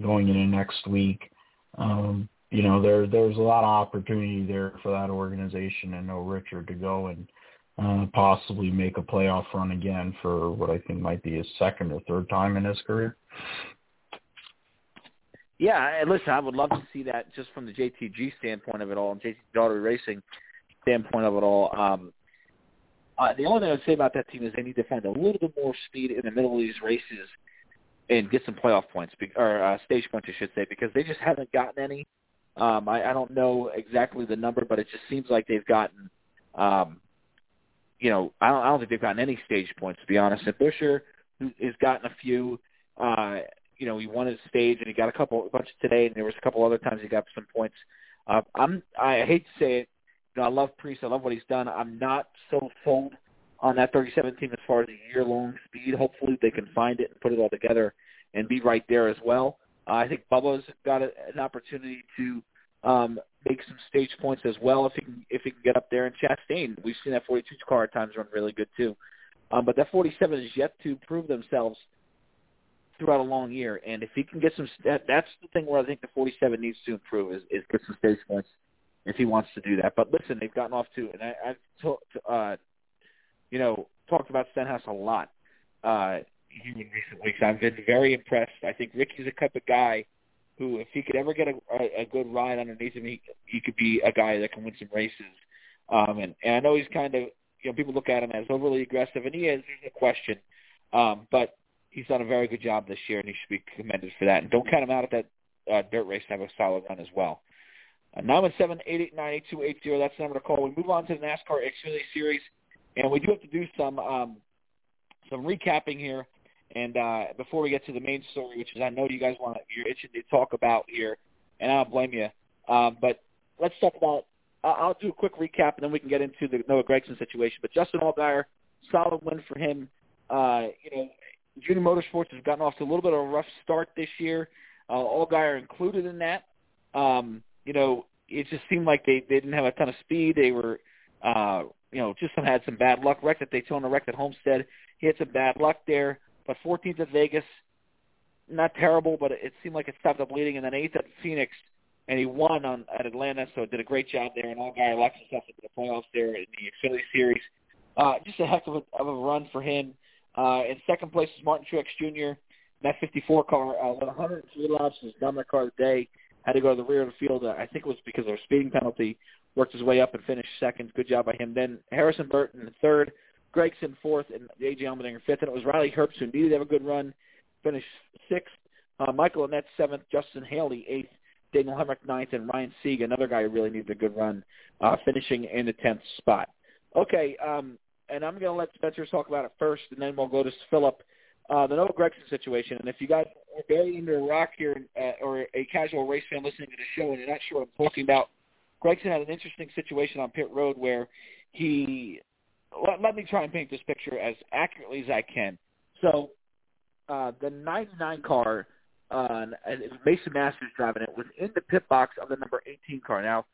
going into next week. Um, you know, there there's a lot of opportunity there for that organization and no Richard to go and uh, possibly make a playoff run again for what I think might be his second or third time in his career. Yeah, listen, I would love to see that just from the JTG standpoint of it all and JTG Daugherty Racing standpoint of it all. Um, uh, the only thing I would say about that team is they need to find a little bit more speed in the middle of these races and get some playoff points or uh, stage points, I should say, because they just haven't gotten any. Um, I, I don't know exactly the number, but it just seems like they've gotten, um, you know, I don't, I don't think they've gotten any stage points to be honest. And Buescher has gotten a few. Uh, you know, he won his stage and he got a couple, a bunch today, and there was a couple other times he got some points. Uh, I'm, I hate to say it, you know, I love Preece. I love what he's done. I'm not so sold on that 37 team as far as a year-long speed. Hopefully they can find it and put it all together and be right there as well. Uh, I think Bubba's got a, an opportunity to um, make some stage points as well if he can if he can get up there. And Chastain, we've seen that 42 car at times run really good too, um, but that 47 is yet to prove themselves throughout a long year. And if he can get some, that, that's the thing where I think the 47 needs to improve is, is get some stage points if he wants to do that. But listen, they've gotten off to, and I, I've talked, uh, you know, talked about Stenhouse a lot uh, in recent weeks. I've been very impressed. I think Ricky's a type of guy who, if he could ever get a, a, good ride underneath him, he, he could be a guy that can win some races. Um, and, and I know he's kind of, you know, people look at him as overly aggressive, and he is. There's no question. Um, but he's done a very good job this year, and he should be commended for that. And don't count him out at that uh, dirt race to have a solid run as well. Uh, 917 889 8280. That's the number to call. We move on to the NASCAR Xfinity Series, and we do have to do some um, some recapping here. And uh, before we get to the main story, which is I know you guys want to, you're itching to talk about here, and I don't blame you. Um, but let's talk about. I'll do a quick recap, and then we can get into the Noah Gragson situation. But Justin Allgaier, solid win for him. Uh, you know, Junior Motorsports has gotten off to a little bit of a rough start this year. Uh, Allgaier included in that. Um, you know, it just seemed like they, they didn't have a ton of speed. They were, uh, you know, just had some bad luck. Wrecked at Daytona, wrecked at Homestead. He had some bad luck there. But 14th at Vegas, not terrible, but it seemed like it stopped the bleeding. And then 8th at Phoenix, and he won on at Atlanta, so did a great job there. And Allgaier locks himself into the playoffs there in the Xfinity Series. Uh, just a heck of a, of a run for him. Uh, in second place is Martin Truex Jr. That 54 car uh, with 103 laps was dominant car of the day. Had to go to the rear of the field. Uh, I think it was because of a speeding penalty. Worked his way up and finished second. Good job by him. Then Harrison Burton third. Gragson fourth, and A.J. Allmendinger fifth. And it was Riley Herbst who needed to have a good run. Finished sixth. Uh, Michael Annett seventh. Justin Haley eighth. Daniel Hemric ninth, and Ryan Sieg, another guy who really needed a good run, uh, finishing in the tenth spot. Okay, um, and I'm going to let Spencer talk about it first, and then we'll go to Philip. Uh, the Noah Gragson situation, and if you guys are buried under a rock here, uh, or a casual race fan listening to the show, and you're not sure what I'm talking about, Gragson had an interesting situation on pit road where he. Let, let me try and paint this picture as accurately as I can. So, uh, the 99 car, uh, and Mason Massey driving it, was in the pit box of the number 18 car. Now,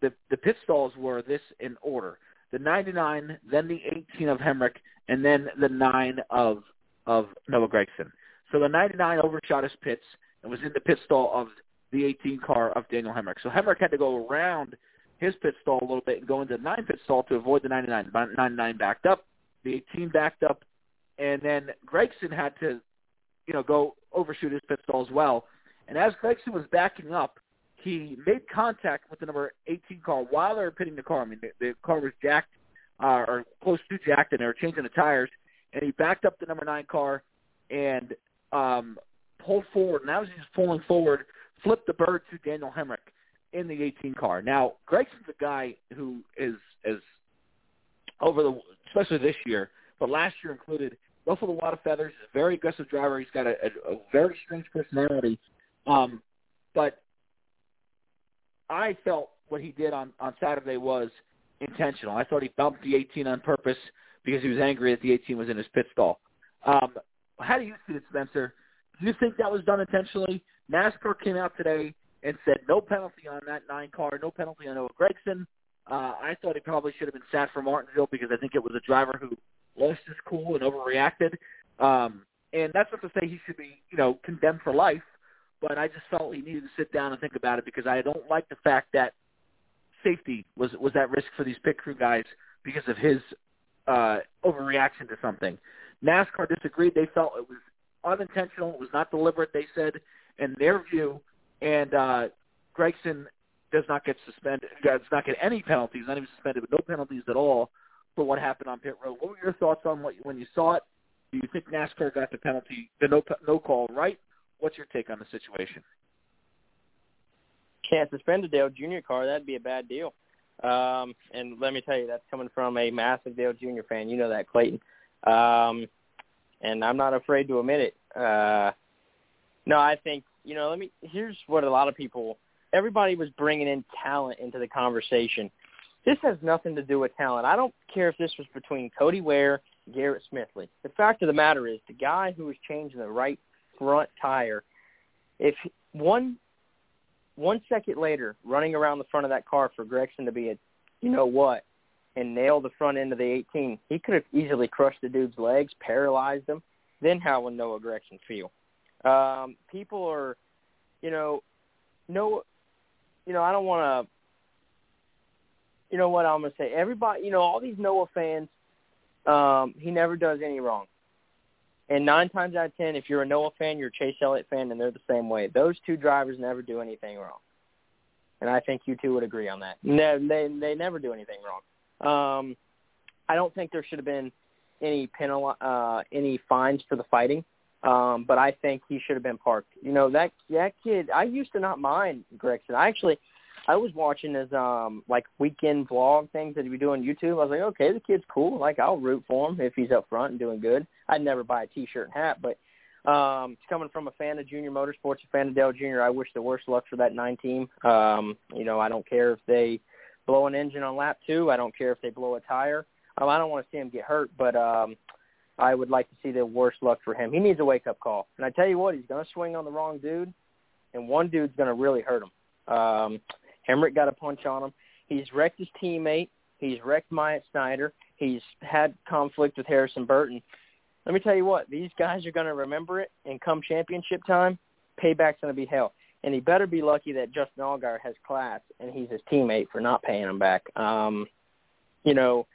the the pit stalls were this in order the 99, then the 18 of Hemric, and then the 9 of of Noah Gragson. So the 99 overshot his pits and was in the pit stall of the 18 car of Daniel Hemric. So Hemric had to go around his pit stall a little bit and go into the 9 pit stall to avoid the 99. 99 backed up, the 18 backed up, and then Gragson had to, you know, go overshoot his pit stall as well. And as Gragson was backing up, he made contact with the number 18 car while they were pitting the car. I mean, the, the car was jacked uh, or close to jacked, and they were changing the tires, and he backed up the number nine car and um, pulled forward. And as he's pulling forward, flipped the bird to Daniel Hemric in the 18 car. Now, Gragson's a guy who is is over the especially this year, but last year included ruffled a lot of feathers. He's a very aggressive driver. He's got a, a, a very strange personality. Um, but I felt what he did on on Saturday was intentional. I thought he bumped the 18 on purpose because he was angry that the 18 was in his pit stall. Um, how do you see it, Spencer? Do you think that was done intentionally? NASCAR came out today and said no penalty on that nine car, no penalty on Noah Gragson. Uh, I thought he probably should have been sat for Martinsville because I think it was a driver who lost his cool and overreacted. Um, and that's not to say he should be, you know, condemned for life, but I just felt he needed to sit down and think about it because I don't like the fact that safety was was at risk for these pit crew guys because of his uh, overreaction to something. NASCAR disagreed. They felt it was unintentional. It was not deliberate. They said, in their view, and uh, Gragson does not get suspended. Does not get any penalties. Not even suspended, but no penalties at all for what happened on pit road. What were your thoughts on what when you saw it? Do you think NASCAR got the penalty, the no no call right? What's your take on the situation? Can't suspend a Dale Jr. car. That'd be a bad deal. Um, and let me tell you, that's coming from a massive Dale Jr. fan. You know that, Clayton. Um, and I'm not afraid to admit it. Uh, no, I think you know. Let me. Here's what a lot of people. Everybody was bringing in talent into the conversation. This has nothing to do with talent. I don't care if this was between Cody Ware, Garrett Smithley. The fact of the matter is, the guy who was changing the right front tire, if one one second later, running around the front of that car for Gragson to be a, you know what, and nail the front end of the 18, he could have easily crushed the dude's legs, paralyzed him. Then how would Noah Gragson feel? Um, people are, you know, no, you know, I don't want to. You know what I'm gonna say? Everybody, you know, all these Noah fans, um, he never does any wrong. And nine times out of ten, if you're a Noah fan, you're a Chase Elliott fan, and they're the same way. Those two drivers never do anything wrong, and I think you two would agree on that. No, they they never do anything wrong. Um, I don't think there should have been any penal uh, any fines for the fighting, um, but I think he should have been parked. You know that that kid. I used to not mind Gragson. I actually I was watching his um like weekend vlog things that he would do on YouTube. I was like, okay, the kid's cool. Like I'll root for him if he's up front and doing good. I'd never buy a T-shirt and hat, but um, coming from a fan of Junior Motorsports, a fan of Dale Jr., I wish the worst luck for that nine team. Um, you know, I don't care if they blow an engine on lap two. I don't care if they blow a tire. Um, I don't want to see him get hurt, but um, I would like to see the worst luck for him. He needs a wake-up call. And I tell you what, he's going to swing on the wrong dude, and one dude's going to really hurt him. Um, Hemric got a punch on him. He's wrecked his teammate. He's wrecked Myatt Snider. He's had conflict with Harrison Burton. Let me tell you what, these guys are going to remember it, and come championship time, payback's going to be hell. And he better be lucky that Justin Allgaier has class, and he's his teammate for not paying him back. Um, you know,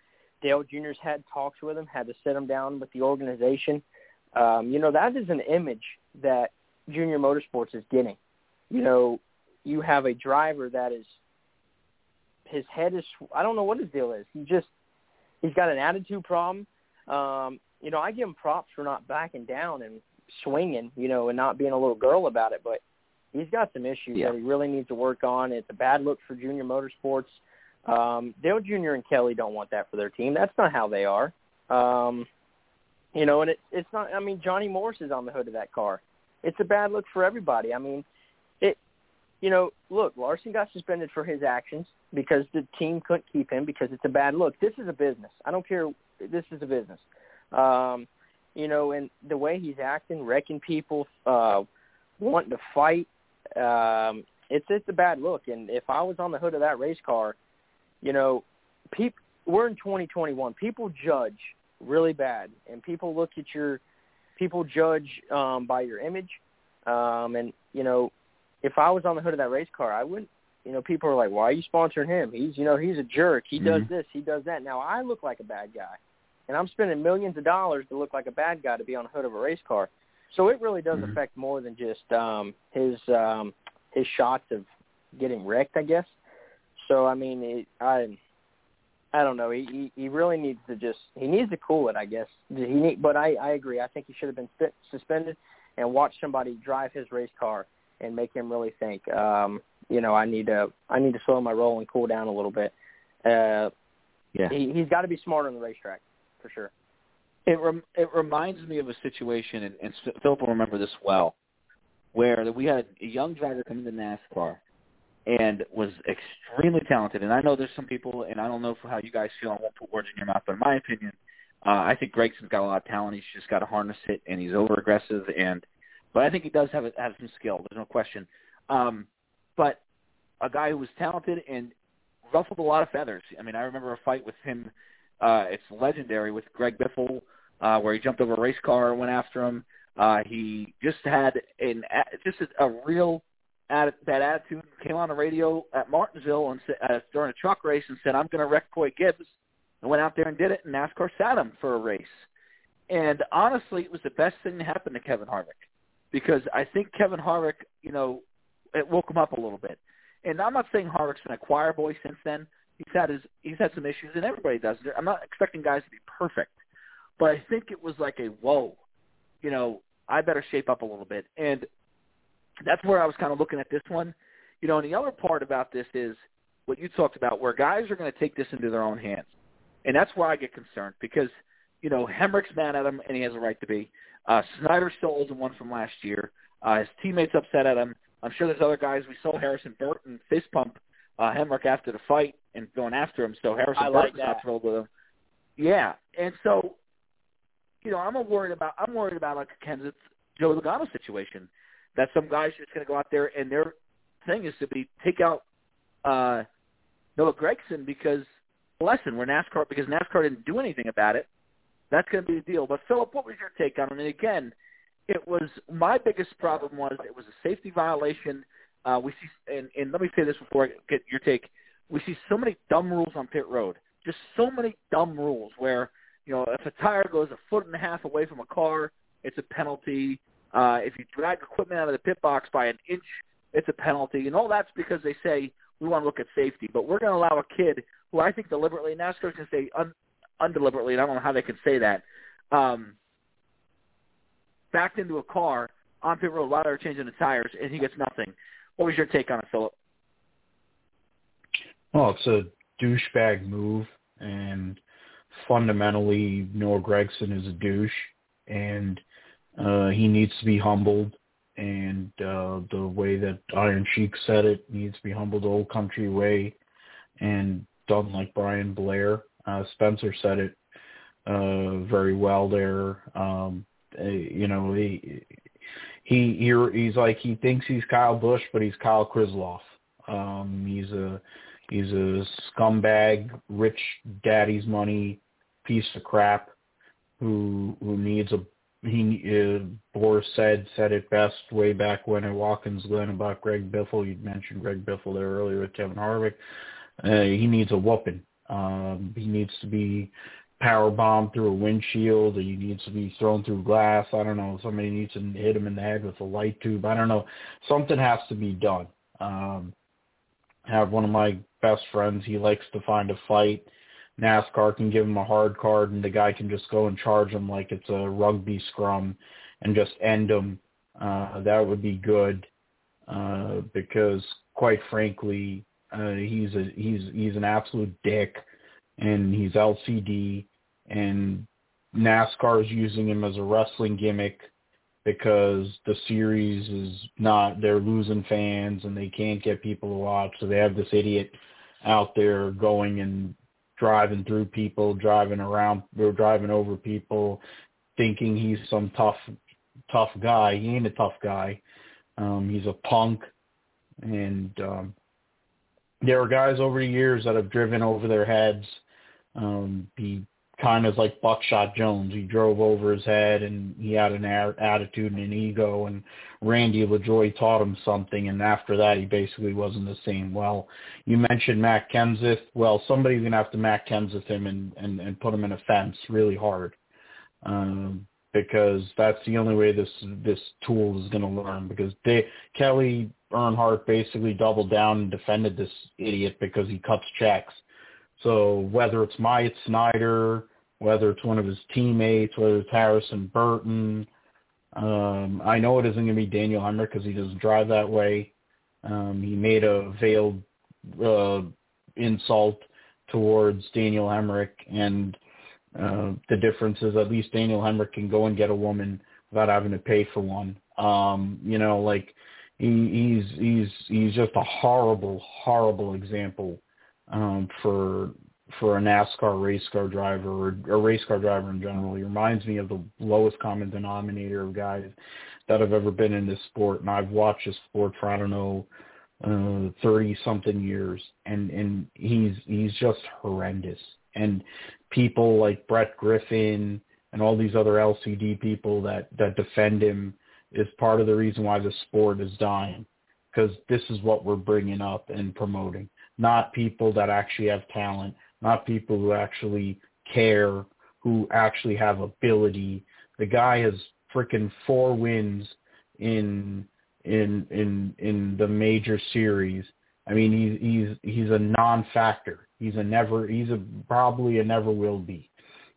Dale Jr.'s had talks with him, had to sit him down with the organization. Um, you know, that is an image that Junior Motorsports is getting. You know, you have a driver that is his head is I don't know what his deal is. He just he's got an attitude problem. Um, you know, I give him props for not backing down and swinging, you know, and not being a little girl about it, but he's got some issues yeah. that he really needs to work on. It's a bad look for Junior Motorsports. Um, Dale Jr. and Kelley don't want that for their team. That's not how they are. Um, you know, and it, it's not. I mean, Johnny Morris is on the hood of that car. It's a bad look for everybody. I mean, it. You know, look, Larson got suspended for his actions because the team couldn't keep him because it's a bad look. This is a business. I don't care. This is a business. Um, you know, and the way he's acting, wrecking people, uh, wanting to fight, um, it's it's a bad look. And if I was on the hood of that race car, you know, people we're in 2021. People judge really bad, and people look at your people judge um, by your image. Um, and you know, if I was on the hood of that race car, I wouldn't. You know, people are like, "Why are you sponsoring him? He's, you know, he's a jerk. He does Mm-hmm. this, he does that." Now I look like a bad guy, and I'm spending millions of dollars to look like a bad guy to be on the hood of a race car. So it really does Mhm. affect more than just um, his um, his shots of getting wrecked, I guess. So I mean, it, I I don't know. He, he he really needs to just he needs to cool it. I guess he need, but I I agree. I think he should have been sp- suspended and watch somebody drive his race car and make him really think. Um, you know, I need to I need to slow my roll and cool down a little bit. Uh, Yeah. he he's got to be smarter on the racetrack for sure. It rem- it reminds me of a situation, and, and Philip will remember this well, where we had a young driver come into NASCAR and was extremely talented. And I know there's some people, and I don't know how you guys feel. I won't put words in your mouth, but in my opinion, uh, I think Gragson's got a lot of talent. He's just got to harness it, and he's over aggressive. And but I think he does have have some skill. There's no question. Um, but a guy who was talented and ruffled a lot of feathers. I mean, I remember a fight with him. Uh, it's legendary with Greg Biffle, uh, where he jumped over a race car and went after him. Uh, he just had an just a real ad, bad attitude. Came on the radio at Martinsville and said, uh, during a truck race and said, "I'm going to wreck Coy Gibbs," and went out there and did it. And NASCAR sat him for a race. And honestly, it was the best thing to happen to Kevin Harvick because I think Kevin Harvick, you know, it woke him up a little bit. And I'm not saying Harvick's been a choir boy since then. He's had his he's had some issues, and everybody does. I'm not expecting guys to be perfect, but I think it was like a whoa, you know, I better shape up a little bit, and that's where I was kind of looking at this one. You know, and the other part about this is what you talked about, where guys are going to take this into their own hands, and that's where I get concerned because you know Hemric's mad at him, and he has a right to be. Uh, Snider still owes him one from last year. Uh, his teammates upset at him. I'm sure there's other guys. We saw Harrison Burton fist pump uh, Hemric after the fight and going after him. So Harrison I like Burton's not thrilled with him. Yeah, and so you know I'm worried about I'm worried about like a Kansas Joe Logano situation that some guys are just going to go out there and their thing is to be take out uh, Noah Gragson because lesson we're NASCAR because NASCAR didn't do anything about it. That's going to be the deal. But Philip, what was your take on it? And again, it was my biggest problem was it was a safety violation. Uh, we see, and, and let me say this before I get your take. We see so many dumb rules on pit road. Just so many dumb rules where you know if a tire goes a foot and a half away from a car, it's a penalty. Uh, if you drag equipment out of the pit box by an inch, it's a penalty. And all that's because they say we want to look at safety. But we're going to allow a kid who I think deliberately, NASCAR's going to say un, undeliberately, and I don't know how they can say that, um, backed into a car on pit road while they were changing the tires, and he gets nothing. What was your take on it, Philip? Well, it's a douchebag move, and fundamentally, Noah Gragson is a douche, and uh, he needs to be humbled. And uh, the way that Iron Sheik said it needs to be humbled the old country way, and done like Brian Blair. Uh, Spencer said it uh, very well there. Um, uh, you know, he he he he's like he thinks he's Kyle Busch, but he's Kyle Krisloff. Um, he's a he's a scumbag, rich daddy's money piece of crap who who needs a he uh, Boris Said said it best way back when at Watkins Glen about Greg Biffle. You mentioned Greg Biffle there earlier with Kevin Harvick. Uh, he needs a whooping. Um, he needs to be power bombed through a windshield. Or he needs to be thrown through glass. I don't know. Somebody needs to hit him in the head with a light tube. I don't know. Something has to be done. Um, I have one of my best friends. He likes to find a fight. NASCAR can give him a hard card, and the guy can just go and charge him like it's a rugby scrum and just end him. Uh, that would be good uh, because, quite frankly, uh, he's a he's he's an absolute dick, and he's LCD, and NASCAR is using him as a wrestling gimmick because the series is not they're losing fans and they can't get people to watch, so they have this idiot out there going and driving through people, driving around, or driving over people, thinking he's some tough, tough guy. He ain't a tough guy. Um, he's a punk, and um, there are guys over the years that have driven over their heads. Um, he kind of like Buckshot Jones. He drove over his head, and he had an attitude and an ego. And Randy LaJoie taught him something, and after that, he basically wasn't the same. Well, you mentioned Matt Kenseth. Well, somebody's gonna have to Matt Kenseth him and and, and put him in a fence really hard, um, because that's the only way this this tool is gonna learn. Because they Kelley Earnhardt basically doubled down and defended this idiot because he cuts checks. So whether it's Myatt Snider, whether it's one of his teammates, whether it's Harrison Burton, um, I know it isn't going to be Daniel Hemric because he doesn't drive that way. Um, he made a veiled uh, insult towards Daniel Hemric, and uh, the difference is at least Daniel Hemric can go and get a woman without having to pay for one. Um, you know, like he, he's he's he's just a horrible, horrible example um, for for a NASCAR race car driver or a race car driver in general. He reminds me of the lowest common denominator of guys that have ever been in this sport, and I've watched this sport for I don't know thirty uh, something years, and and he's he's just horrendous. And people like Brett Griffin and all these other LCD people that that defend him is part of the reason why the sport is dying because this is what we're bringing up and promoting not people that actually have talent not people who actually care who actually have ability. The guy has freaking four wins in in in in the major series. I mean he's he's he's a non-factor. He's a never he's a probably a never will be.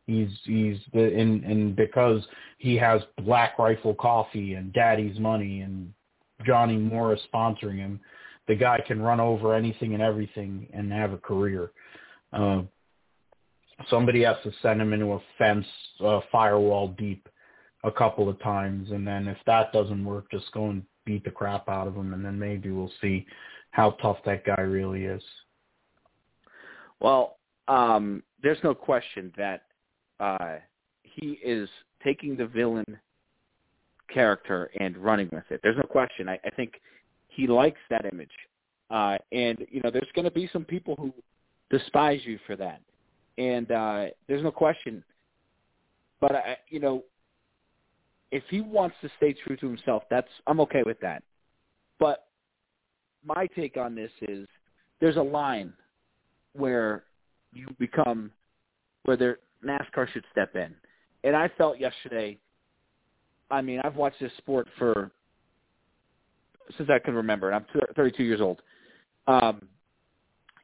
He's he's the and and because he has Black Rifle Coffee and Daddy's Money and Johnny Morris sponsoring him, the guy can run over anything and everything and have a career. Uh, somebody has to send him into a fence, uh, firewall deep, a couple of times, and then if that doesn't work, just go and beat the crap out of him, and then maybe we'll see how tough that guy really is. Well, um, there's no question that uh, he is taking the villain character and running with it. There's no question. I, I think he likes that image. Uh, and, you know, there's going to be some people who despise you for that. And uh, there's no question. But, I, you know, if he wants to stay true to himself, that's I'm okay with that. But my take on this is there's a line where you become where there NASCAR should step in. And I felt yesterday, I mean, I've watched this sport for since I can remember, and I'm 32 years old. Um,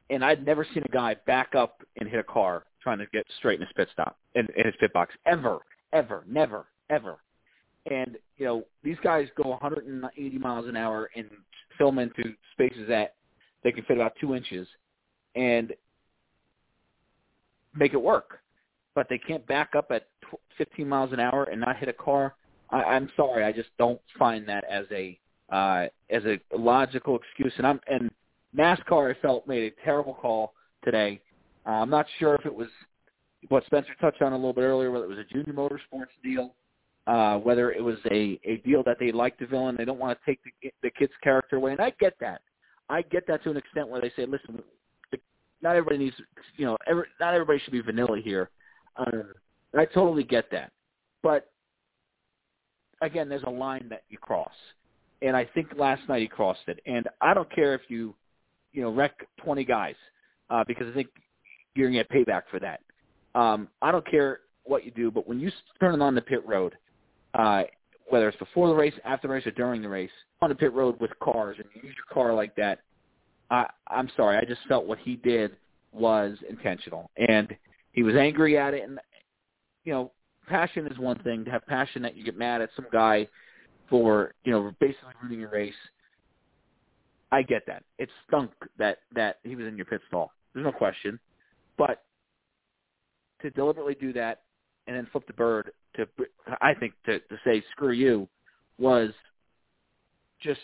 and I'd never seen a guy back up and hit a car trying to get straight in his pit stop in, in his pit box ever, ever, never, ever. And you know these guys go 180 miles an hour and film into spaces that they can fit about two inches, and make it work but they can't back up at 15 miles an hour and not hit a car. I, I'm sorry, I just don't find that as a uh, as a logical excuse. And I'm and NASCAR, I felt made a terrible call today. Uh, I'm not sure if it was what Spencer touched on a little bit earlier, whether it was a junior motorsports deal, uh, whether it was a a deal that they like the villain, they don't want to take the the kid's character away, and I get that. I get that to an extent where they say, listen, not everybody needs, you know, every, not everybody should be vanilla here. Um, I totally get that, but again, there's a line that you cross, and I think last night he crossed it. And I don't care if you, you know, wreck 20 guys, uh, because I think you're gonna get payback for that. Um, I don't care what you do, but when you turn on the pit road, uh, whether it's before the race, after the race, or during the race, on the pit road with cars, and you use your car like that, I, I'm sorry, I just felt what he did was intentional, and he was angry at it, and you know, passion is one thing. To have passion that you get mad at some guy for you know basically ruining your race. I get that. It stunk that that he was in your pit stall. There's no question, but to deliberately do that and then flip the bird to I think to to say screw you was just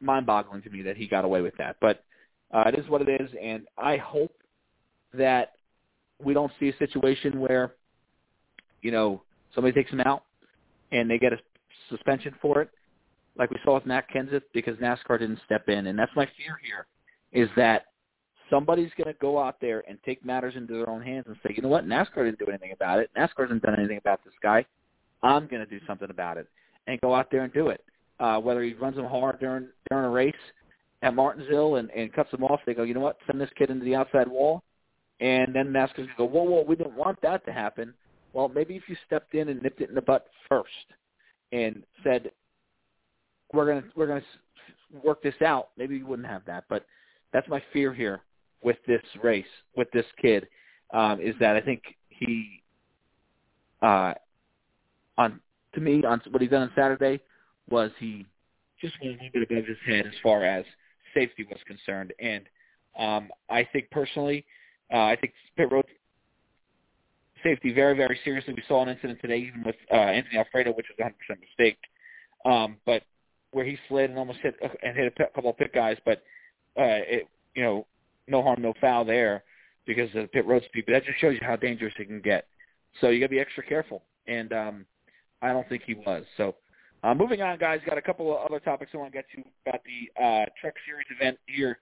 mind-boggling to me that he got away with that. But uh, it is what it is, and I hope that we don't see a situation where, you know, somebody takes him out and they get a suspension for it, like we saw with Matt Kenseth, because NASCAR didn't step in. And that's my fear here, is that somebody's going to go out there and take matters into their own hands and say, you know what, NASCAR didn't do anything about it. NASCAR hasn't done anything about this guy. I'm going to do something about it, and go out there and do it. Uh, whether he runs them hard during during a race at Martinsville and, and cuts them off, they go, you know what, send this kid into the outside wall and then NASCAR's going to go, whoa, whoa, we didn't want that to happen. Well, maybe if you stepped in and nipped it in the butt first and said, we're to we're to work this out, maybe you wouldn't have that. But that's my fear here with this race, with this kid, um, is that I think he, uh, on to me, on what he done on Saturday was he just went a little bit above his head as far as safety was concerned, and um, I think personally, uh, I think pit road safety very, very seriously. We saw an incident today, even with uh, Anthony Alfredo, which was 100% mistake, um, but where he slid and almost hit uh, and hit a couple of pit guys, but uh, it, you know, no harm, no foul there because of the pit road speed. But that just shows you how dangerous it can get. So you got to be extra careful, and um, I don't think he was. So uh, moving on, guys, got a couple of other topics I want to get to about the uh, Truck Series event here,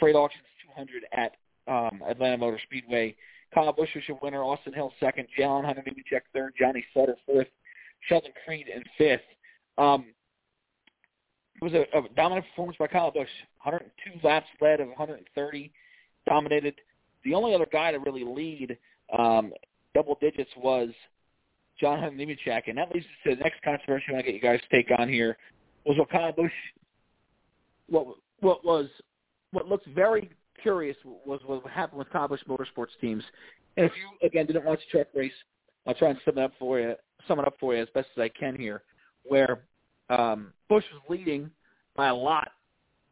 Fr8Auctions 200 at um, Atlanta Motor Speedway. Kyle Busch was your winner, Austin Hill second, John Hunter Nemechek third, Johnny Sauter fourth, Sheldon Creed in fifth. Um, it was a, a dominant performance by Kyle Busch. 102 laps led of 130, dominated. The only other guy to really lead um, double digits was John Nemechek, and that leads us to the next controversy I want to get you guys' to take on here. Was what Kyle Busch, what what was what looks very curious was what happened with Kyle Busch Motorsports teams. And if you again didn't watch the truck race, I'll try and sum it up for you. Sum it up for you as best as I can here, where um, Busch was leading by a lot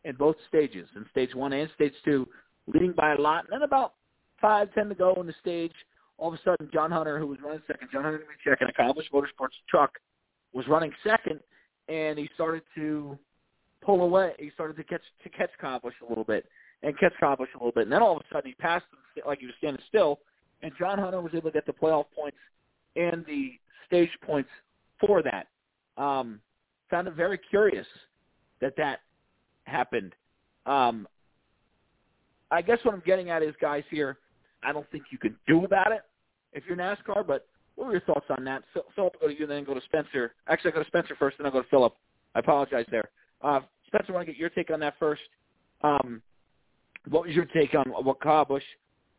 in both stages, in stage one and stage two, leading by a lot. And then about five, ten to go in the stage, all of a sudden John Hunter, who was running second, John Hunter checking a Kyle Busch Motorsports truck, was running second, and he started to pull away. He started to catch to catch Busch a little bit and catch Busch a little bit. And then all of a sudden he passed him like he was standing still, and John Hunter was able to get the playoff points and the stage points for that. Um, found it very curious that that happened. Um, I guess what I'm getting at is, guys, here, I don't think you can do about it if you're NASCAR, but what were your thoughts on that? Phil, Philip, go to you, then go to Spencer. Actually, I go to Spencer first, then I'll go to Philip. I apologize there. Uh, Spencer, I want to get your take on that first. Um, what was your take on what Kyle Busch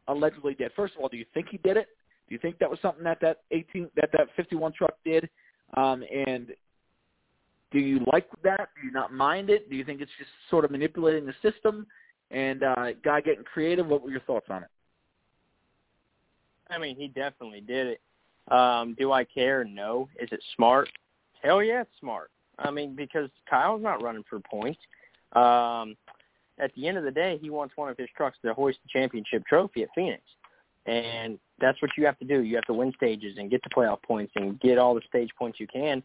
allegedly did? First of all, do you think he did it? Do you think that was something that that 18 that that 51 truck did? Um, and do you like that? Do you not mind it? Do you think it's just sort of manipulating the system and uh, guy getting creative? What were your thoughts on it? I mean, he definitely did it. Um, do I care? No. Is it smart? Hell yeah, it's smart. I mean, because Kyle's not running for points. Um, at the end of the day, he wants one of his trucks to hoist the championship trophy at Phoenix. And that's what you have to do. You have to win stages and get the playoff points and get all the stage points you can.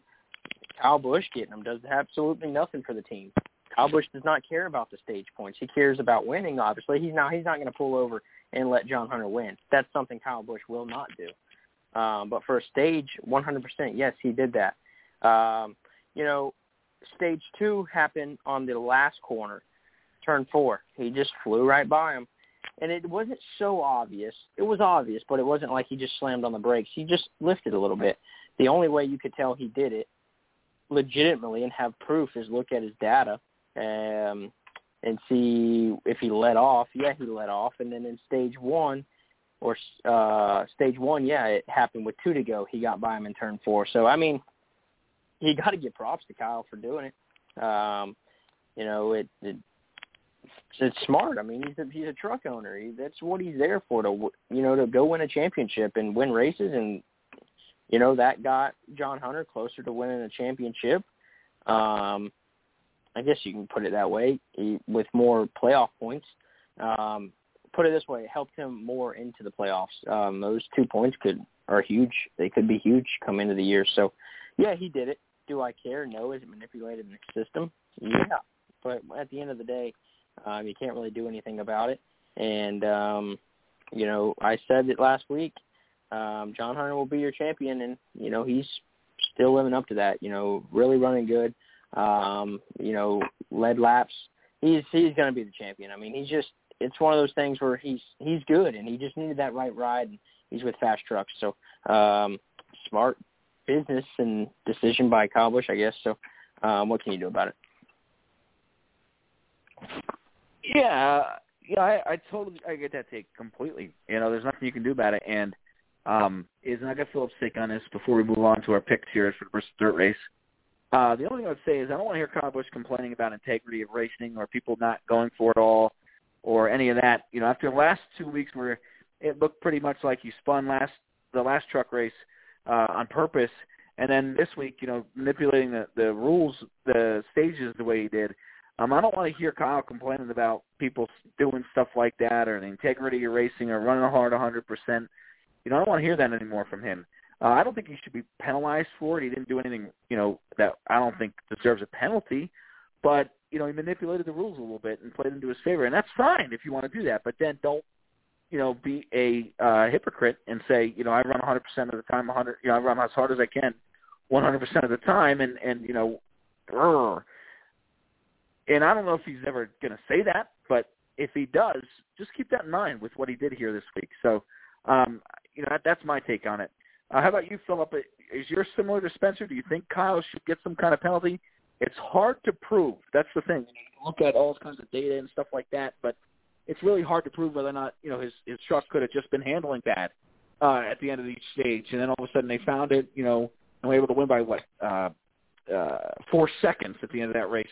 Kyle Busch getting them does absolutely nothing for the team. Kyle Busch does not care about the stage points. He cares about winning. Obviously, he's not. He's not going to pull over and let John Hunter win. That's something Kyle Busch will not do. Um, but for a stage, 100%, yes, he did that. Um, you know, stage two happened on the last corner, turn four. He just flew right by him. And it wasn't so obvious. It was obvious, but it wasn't like he just slammed on the brakes. He just lifted a little bit. The only way you could tell he did it legitimately and have proof is look at his data um, and see if he let off. Yeah, he let off. And then in stage one, or uh, stage one, yeah, it happened with two to go. He got by him in turn four. So I mean, you got to give props to Kyle for doing it. Um, you know, it, it it's smart. I mean, he's a he's a truck owner. He, that's what he's there for to you know to go win a championship and win races, and you know that got John Hunter closer to winning a championship. Um, I guess you can put it that way, with more playoff points. Um, put it this way, it helped him more into the playoffs. Um, those two points could are huge. They could be huge come into the year. So, yeah, he did it. Do I care? No. Is it manipulated in the system? Yeah. But at the end of the day, um, you can't really do anything about it. And um, you know, I said it last week. Um, John Hunter will be your champion, and you know he's still living up to that. You know, really running good um, you know, led laps. He's he's going to be the champion. I mean, he's just it's one of those things where he's he's good and he just needed that right ride. And he's with fast trucks, so um, smart business and decision by Kyle Busch, I guess. So, um, what can you do about it? Yeah, yeah, I, I totally I get that take completely. You know, there's nothing you can do about it, and um, is not going to Philip's take on this before we move on to our picks here for the first dirt race. Uh, the only thing I would say is I don't want to hear Kyle Busch complaining about integrity of racing or people not going for it all or any of that. You know, after the last two weeks where it looked pretty much like he spun last the last truck race uh, on purpose, and then this week, you know, manipulating the the rules, the stages the way he did. Um, I don't want to hear Kyle complaining about people doing stuff like that or the integrity of racing or running hard 100%. You know, I don't want to hear that anymore from him. Uh, I don't think he should be penalized for it. He didn't do anything, you know, that I don't think deserves a penalty. But you know, he manipulated the rules a little bit and played into his favor, and that's fine if you want to do that. But then don't, you know, be a uh, hypocrite and say, you know, I run 100% of the time, 100, you know, I run as hard as I can, 100% of the time, and and you know, brr. and I don't know if he's ever going to say that, but if he does, just keep that in mind with what he did here this week. So, um, you know, that, that's my take on it. Uh, how about you, Philip? Is yours similar to Spencer? Do you think Kyle should get some kind of penalty? It's hard to prove. That's the thing. You, look at all kinds of data and stuff like that, but it's really hard to prove whether or not you know his his truck could have just been handling bad uh, at the end of each stage, and then all of a sudden they found it, you know, and were able to win by what uh, uh, four seconds at the end of that race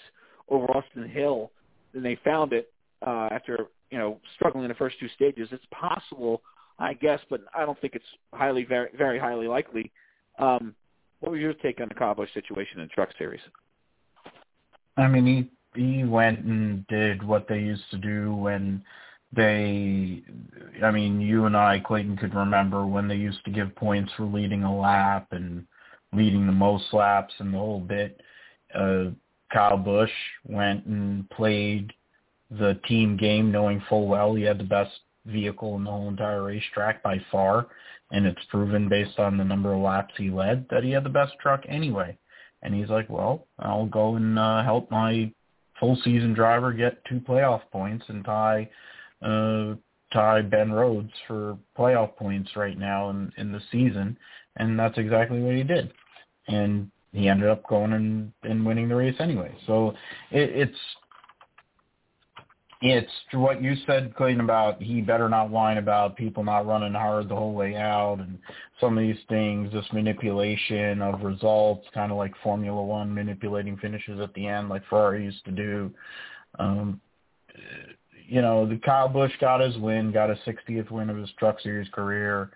over Austin Hill. Then they found it uh, after you know struggling in the first two stages. It's possible I guess, but I don't think it's highly, very, very highly likely. Um, what was your take on the Busch situation in the Truck Series? I mean, he he went and did what they used to do when they I mean, you and I, Clayton, could remember when they used to give points for leading a lap and leading the most laps and the whole bit. Uh Kyle Busch went and played the team game knowing full well he had the best vehicle in the whole entire racetrack by far, and it's proven based on the number of laps he led that he had the best truck anyway. And he's like, well, I'll go and uh, help my full season driver get two playoff points and tie uh, tie Ben Rhodes for playoff points right now in, in the season, and that's exactly what he did. And he ended up going and, and winning the race anyway. So it, it's it's what you said, Clayton, about he better not whine about people not running hard the whole way out and some of these things, this manipulation of results, kind of like Formula One manipulating finishes at the end like Ferrari used to do. Um, you know, the Kyle Busch got his win, got a 60th win of his Truck Series career.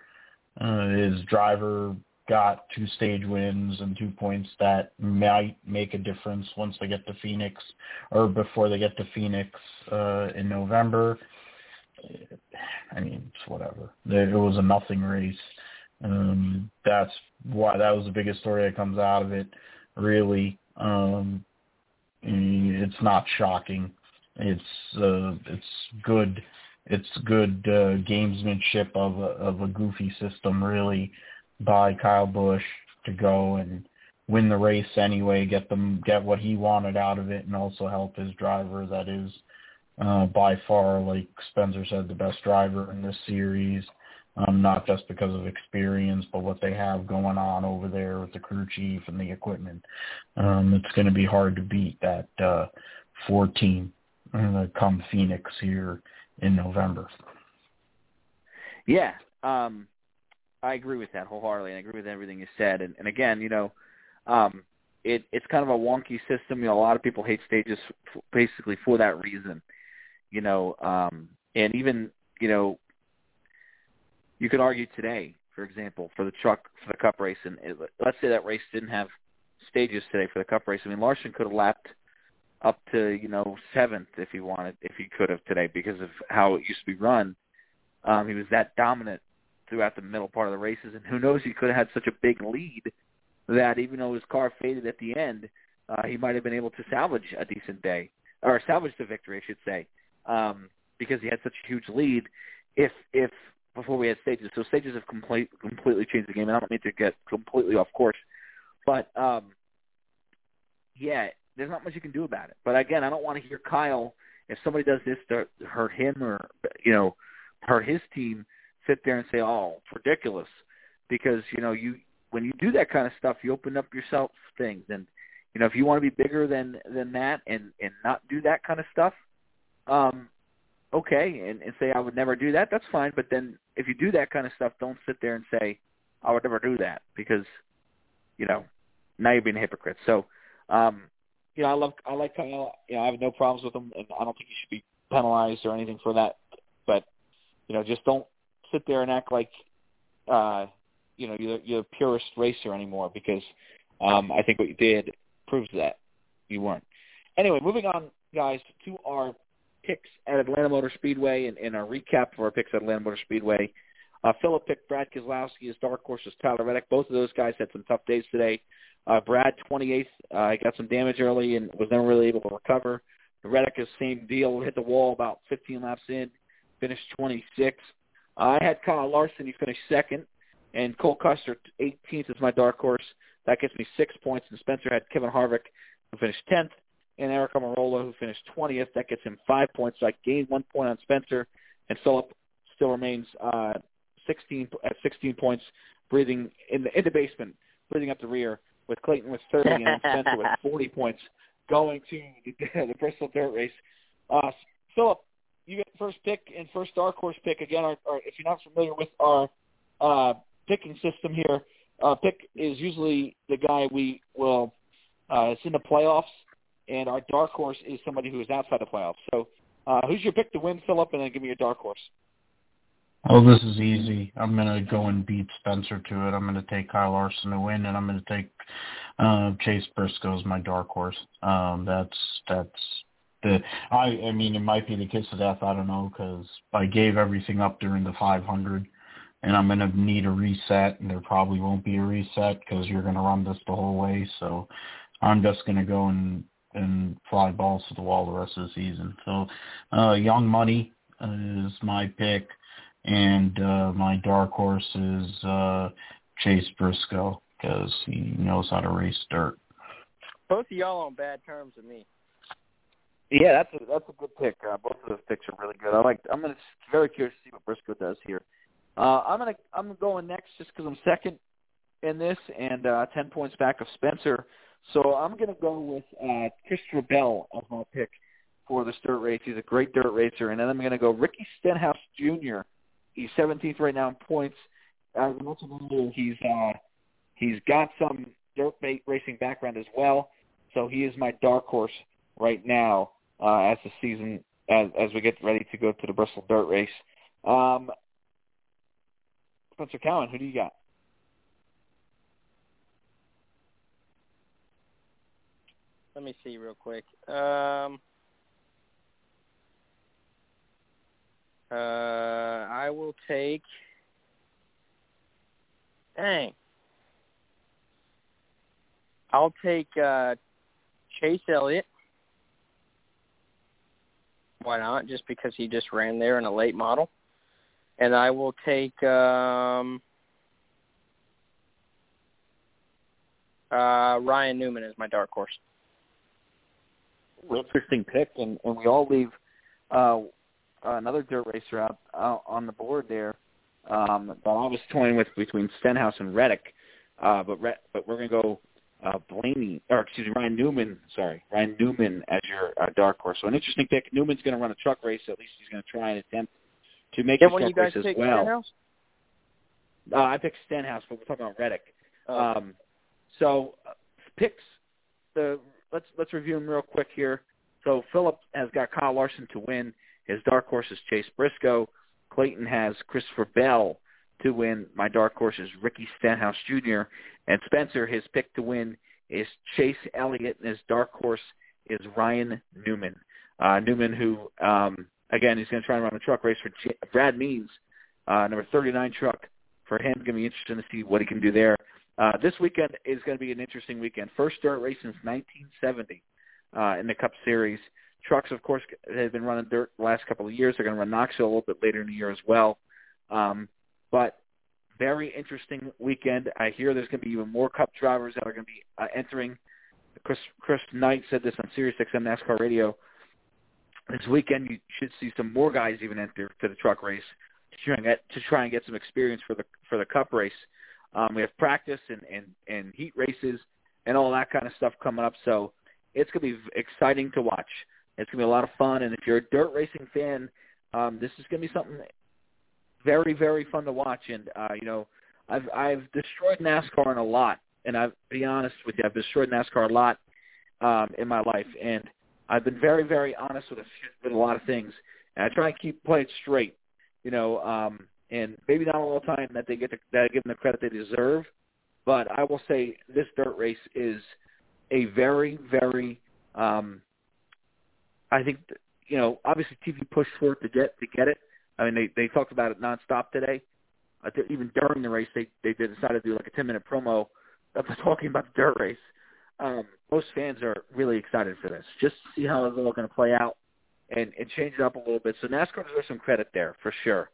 Uh, his driver got two stage wins and two points that might make a difference once they get to Phoenix or before they get to Phoenix uh, in November. I mean, it's whatever. It was a nothing race. Um, that's why that was the biggest story that comes out of it. Really, um, it's not shocking. It's uh, it's good. It's good uh, gamesmanship of a, of a goofy system, really by Kyle Busch to go and win the race anyway, get them get what he wanted out of it, and also help his driver that is uh, by far, like Spencer said, the best driver in this series. Um, not just because of experience, but what they have going on over there with the crew chief and the equipment. Um, it's going to be hard to beat that uh, 14 uh, come Phoenix here in November. Yeah, um, I agree with that wholeheartedly. And I agree with everything you said. And, and again, you know, um, it, it's kind of a wonky system. You know, a lot of people hate stages f- basically for that reason. You know, um, and even you know, you could argue today, for example, for the truck for the Cup race, and it, let's say that race didn't have stages today for the Cup race. I mean, Larson could have lapped up to you know seventh if he wanted, if he could have today because of how it used to be run. Um, he was that dominant throughout the middle part of the races, and who knows, he could have had such a big lead that even though his car faded at the end, uh, he might have been able to salvage a decent day or salvage the victory, I should say, um, because he had such a huge lead. If if before we had stages, so stages have complete, completely changed the game, and I don't mean to get completely off course, but um, yeah, there's not much you can do about it. But again, I don't want to hear Kyle if somebody does this to hurt him or you know hurt his team sit there and say, "Oh, ridiculous," because you know you when you do that kind of stuff, you open up yourself things, and you know if you want to be bigger than than that and and not do that kind of stuff, um, okay, and, and say I would never do that. That's fine, but then if you do that kind of stuff, don't sit there and say I would never do that because you know now you're being a hypocrite. So, um, you know, I love I like Kyle. You know, I have no problems with him, and I don't think he should be penalized or anything for that. But you know, just don't sit there and act like uh, you know you're, you're a purist racer anymore because um, I think what you did proves that you weren't. Anyway, moving on, guys, to our picks at Atlanta Motor Speedway and, and our recap for our picks at Atlanta Motor Speedway. Uh, Philip picked Brad Keselowski as dark horse as Tyler Reddick. Both of those guys had some tough days today. Uh, Brad, 28th, uh, got some damage early and was never really able to recover. Reddick is same deal, hit the wall about 15 laps in, finished 26th. I had Kyle Larson, he finished second, and Cole Custer, 18th is my dark horse. That gets me six points. And Spencer had Kevin Harvick, who finished 10th, and Aric Almirola, who finished 20th. That gets him five points. So I gained one point on Spencer, and Philip still remains uh, 16 at 16 points, breathing in the in the basement, breathing up the rear with Clayton with 30 and Spencer with 40 points going to the, the Bristol Dirt Race. Uh, Philip, you get first pick and first dark horse pick again. Our, our, if you're not familiar with our uh, picking system here, uh, pick is usually the guy we will. Uh, in the playoffs, and our dark horse is somebody who is outside the playoffs. So, uh, who's your pick to win, Philip? And then give me your dark horse. Oh, this is easy. I'm gonna go and beat Spencer to it. I'm gonna take Kyle Larson to win, and I'm gonna take uh, Chase Briscoe as my dark horse. Um, that's that's I I mean, it might be the kiss of death. I don't know because I gave everything up during the 500, and I'm gonna need a reset, and there probably won't be a reset because you're gonna run this the whole way. So I'm just gonna go and and fly balls to the wall the rest of the season. So, uh, Young Money is my pick and uh, my dark horse is uh, Chase Briscoe because he knows how to race dirt. Both of y'all on bad terms with me. Yeah, that's a that's a good pick. Uh, both of those picks are really good. I like. I'm gonna very curious to see what Briscoe does here. Uh, I'm gonna I'm going next just because I'm second in this and uh, ten points back of Spencer. So I'm gonna go with uh, Christopher Bell as my pick for this dirt race. He's a great dirt racer, and then I'm gonna go Ricky Stenhouse Jr. He's 17th right now in points. As I mentioned earlier, he's uh, he's got some dirt racing background as well, so he is my dark horse right now uh, as the season as as we get ready to go to the Bristol Dirt Race. Um, Spencer Cowan, who do you got? Let me see real quick. Um, Uh, I will take. Dang. I'll take uh, Chase Elliott. Why not? Just because he just ran there in a late model. And I will take um, uh, Ryan Newman as my dark horse. Real interesting pick, and, and we all leave uh, another dirt racer out, out on the board there um, that I was toying with between Stenhouse and Reddick, uh, but but we're gonna go uh, Blaney or excuse me Ryan Newman. Sorry, Ryan Newman as your uh, dark horse. So an interesting pick. Newman's gonna run a truck race. So at least he's gonna try and attempt to make yeah, a truck race as well. Stenhouse? Uh, I picked Stenhouse, but we're talking about Reddick. Oh. Um, so uh, picks the let's let's review them real quick here. So Philip has got Kyle Larson to win. His dark horse is Chase Briscoe. Clayton has Christopher Bell to win. My dark horse is Ricky Stenhouse Jr. And Spencer, his pick to win is Chase Elliott, and his dark horse is Ryan Newman. Uh, Newman, who um, again, he's going to try and run a truck race for Brad Means, uh, number 39 truck for him. Going to be interesting to see what he can do there. Uh, this weekend is going to be an interesting weekend. First dirt race since 1970 uh, in the Cup Series. Trucks, of course, have been running dirt the last couple of years. They're going to run Knoxville a little bit later in the year as well. Um, but very interesting weekend. I hear there's going to be even more Cup drivers that are going to be uh, entering. Chris Chris Knight said this on Sirius XM NASCAR Radio. This weekend, you should see some more guys even enter to the truck race to try and get to try and get some experience for the for the Cup race. Um, we have practice and, and and heat races and all that kind of stuff coming up. So it's going to be exciting to watch. It's going to be a lot of fun, and if you're a dirt racing fan, um, this is going to be something very, very fun to watch. And uh, you know, I've I've destroyed NASCAR in a lot, and I'll be honest with you, I've destroyed NASCAR a lot um, in my life. And I've been very, very honest with a, with a lot of things, and I try and keep playing straight. You know, um, and maybe not all the time that they get the, that I give them the credit they deserve, but I will say this dirt race is a very, very, um, I think, you know, obviously TV pushed for it to get to get it. I mean, they they talked about it nonstop today. Uh, even during the race, they they decided to do like a ten minute promo of talking about the dirt race. Um, most fans are really excited for this, just see how it's all going to play out and and change it up a little bit. So NASCAR deserves some credit there for sure.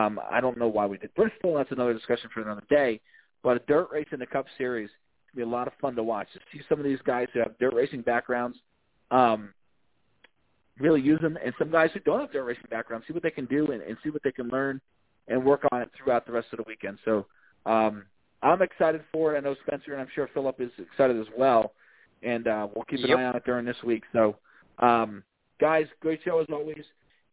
Um, I don't know why we did Bristol. That's another discussion for another day. But a dirt race in the Cup Series can be a lot of fun to watch. To see some of these guys who have dirt racing backgrounds um, really use them, and some guys who don't have dirt racing backgrounds, see what they can do and, and see what they can learn and work on it throughout the rest of the weekend. So um, I'm excited for it. I know Spencer and I'm sure Philip is excited as well, and uh, we'll keep an Yep. eye on it during this week. So, um, guys, great show as always,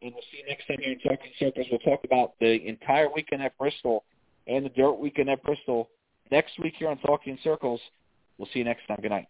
and we'll see you next time here in Talking Circles. We'll talk about the entire weekend at Bristol and the Dirt Weekend at Bristol next week here on Talking Circles. We'll see you next time. Good night.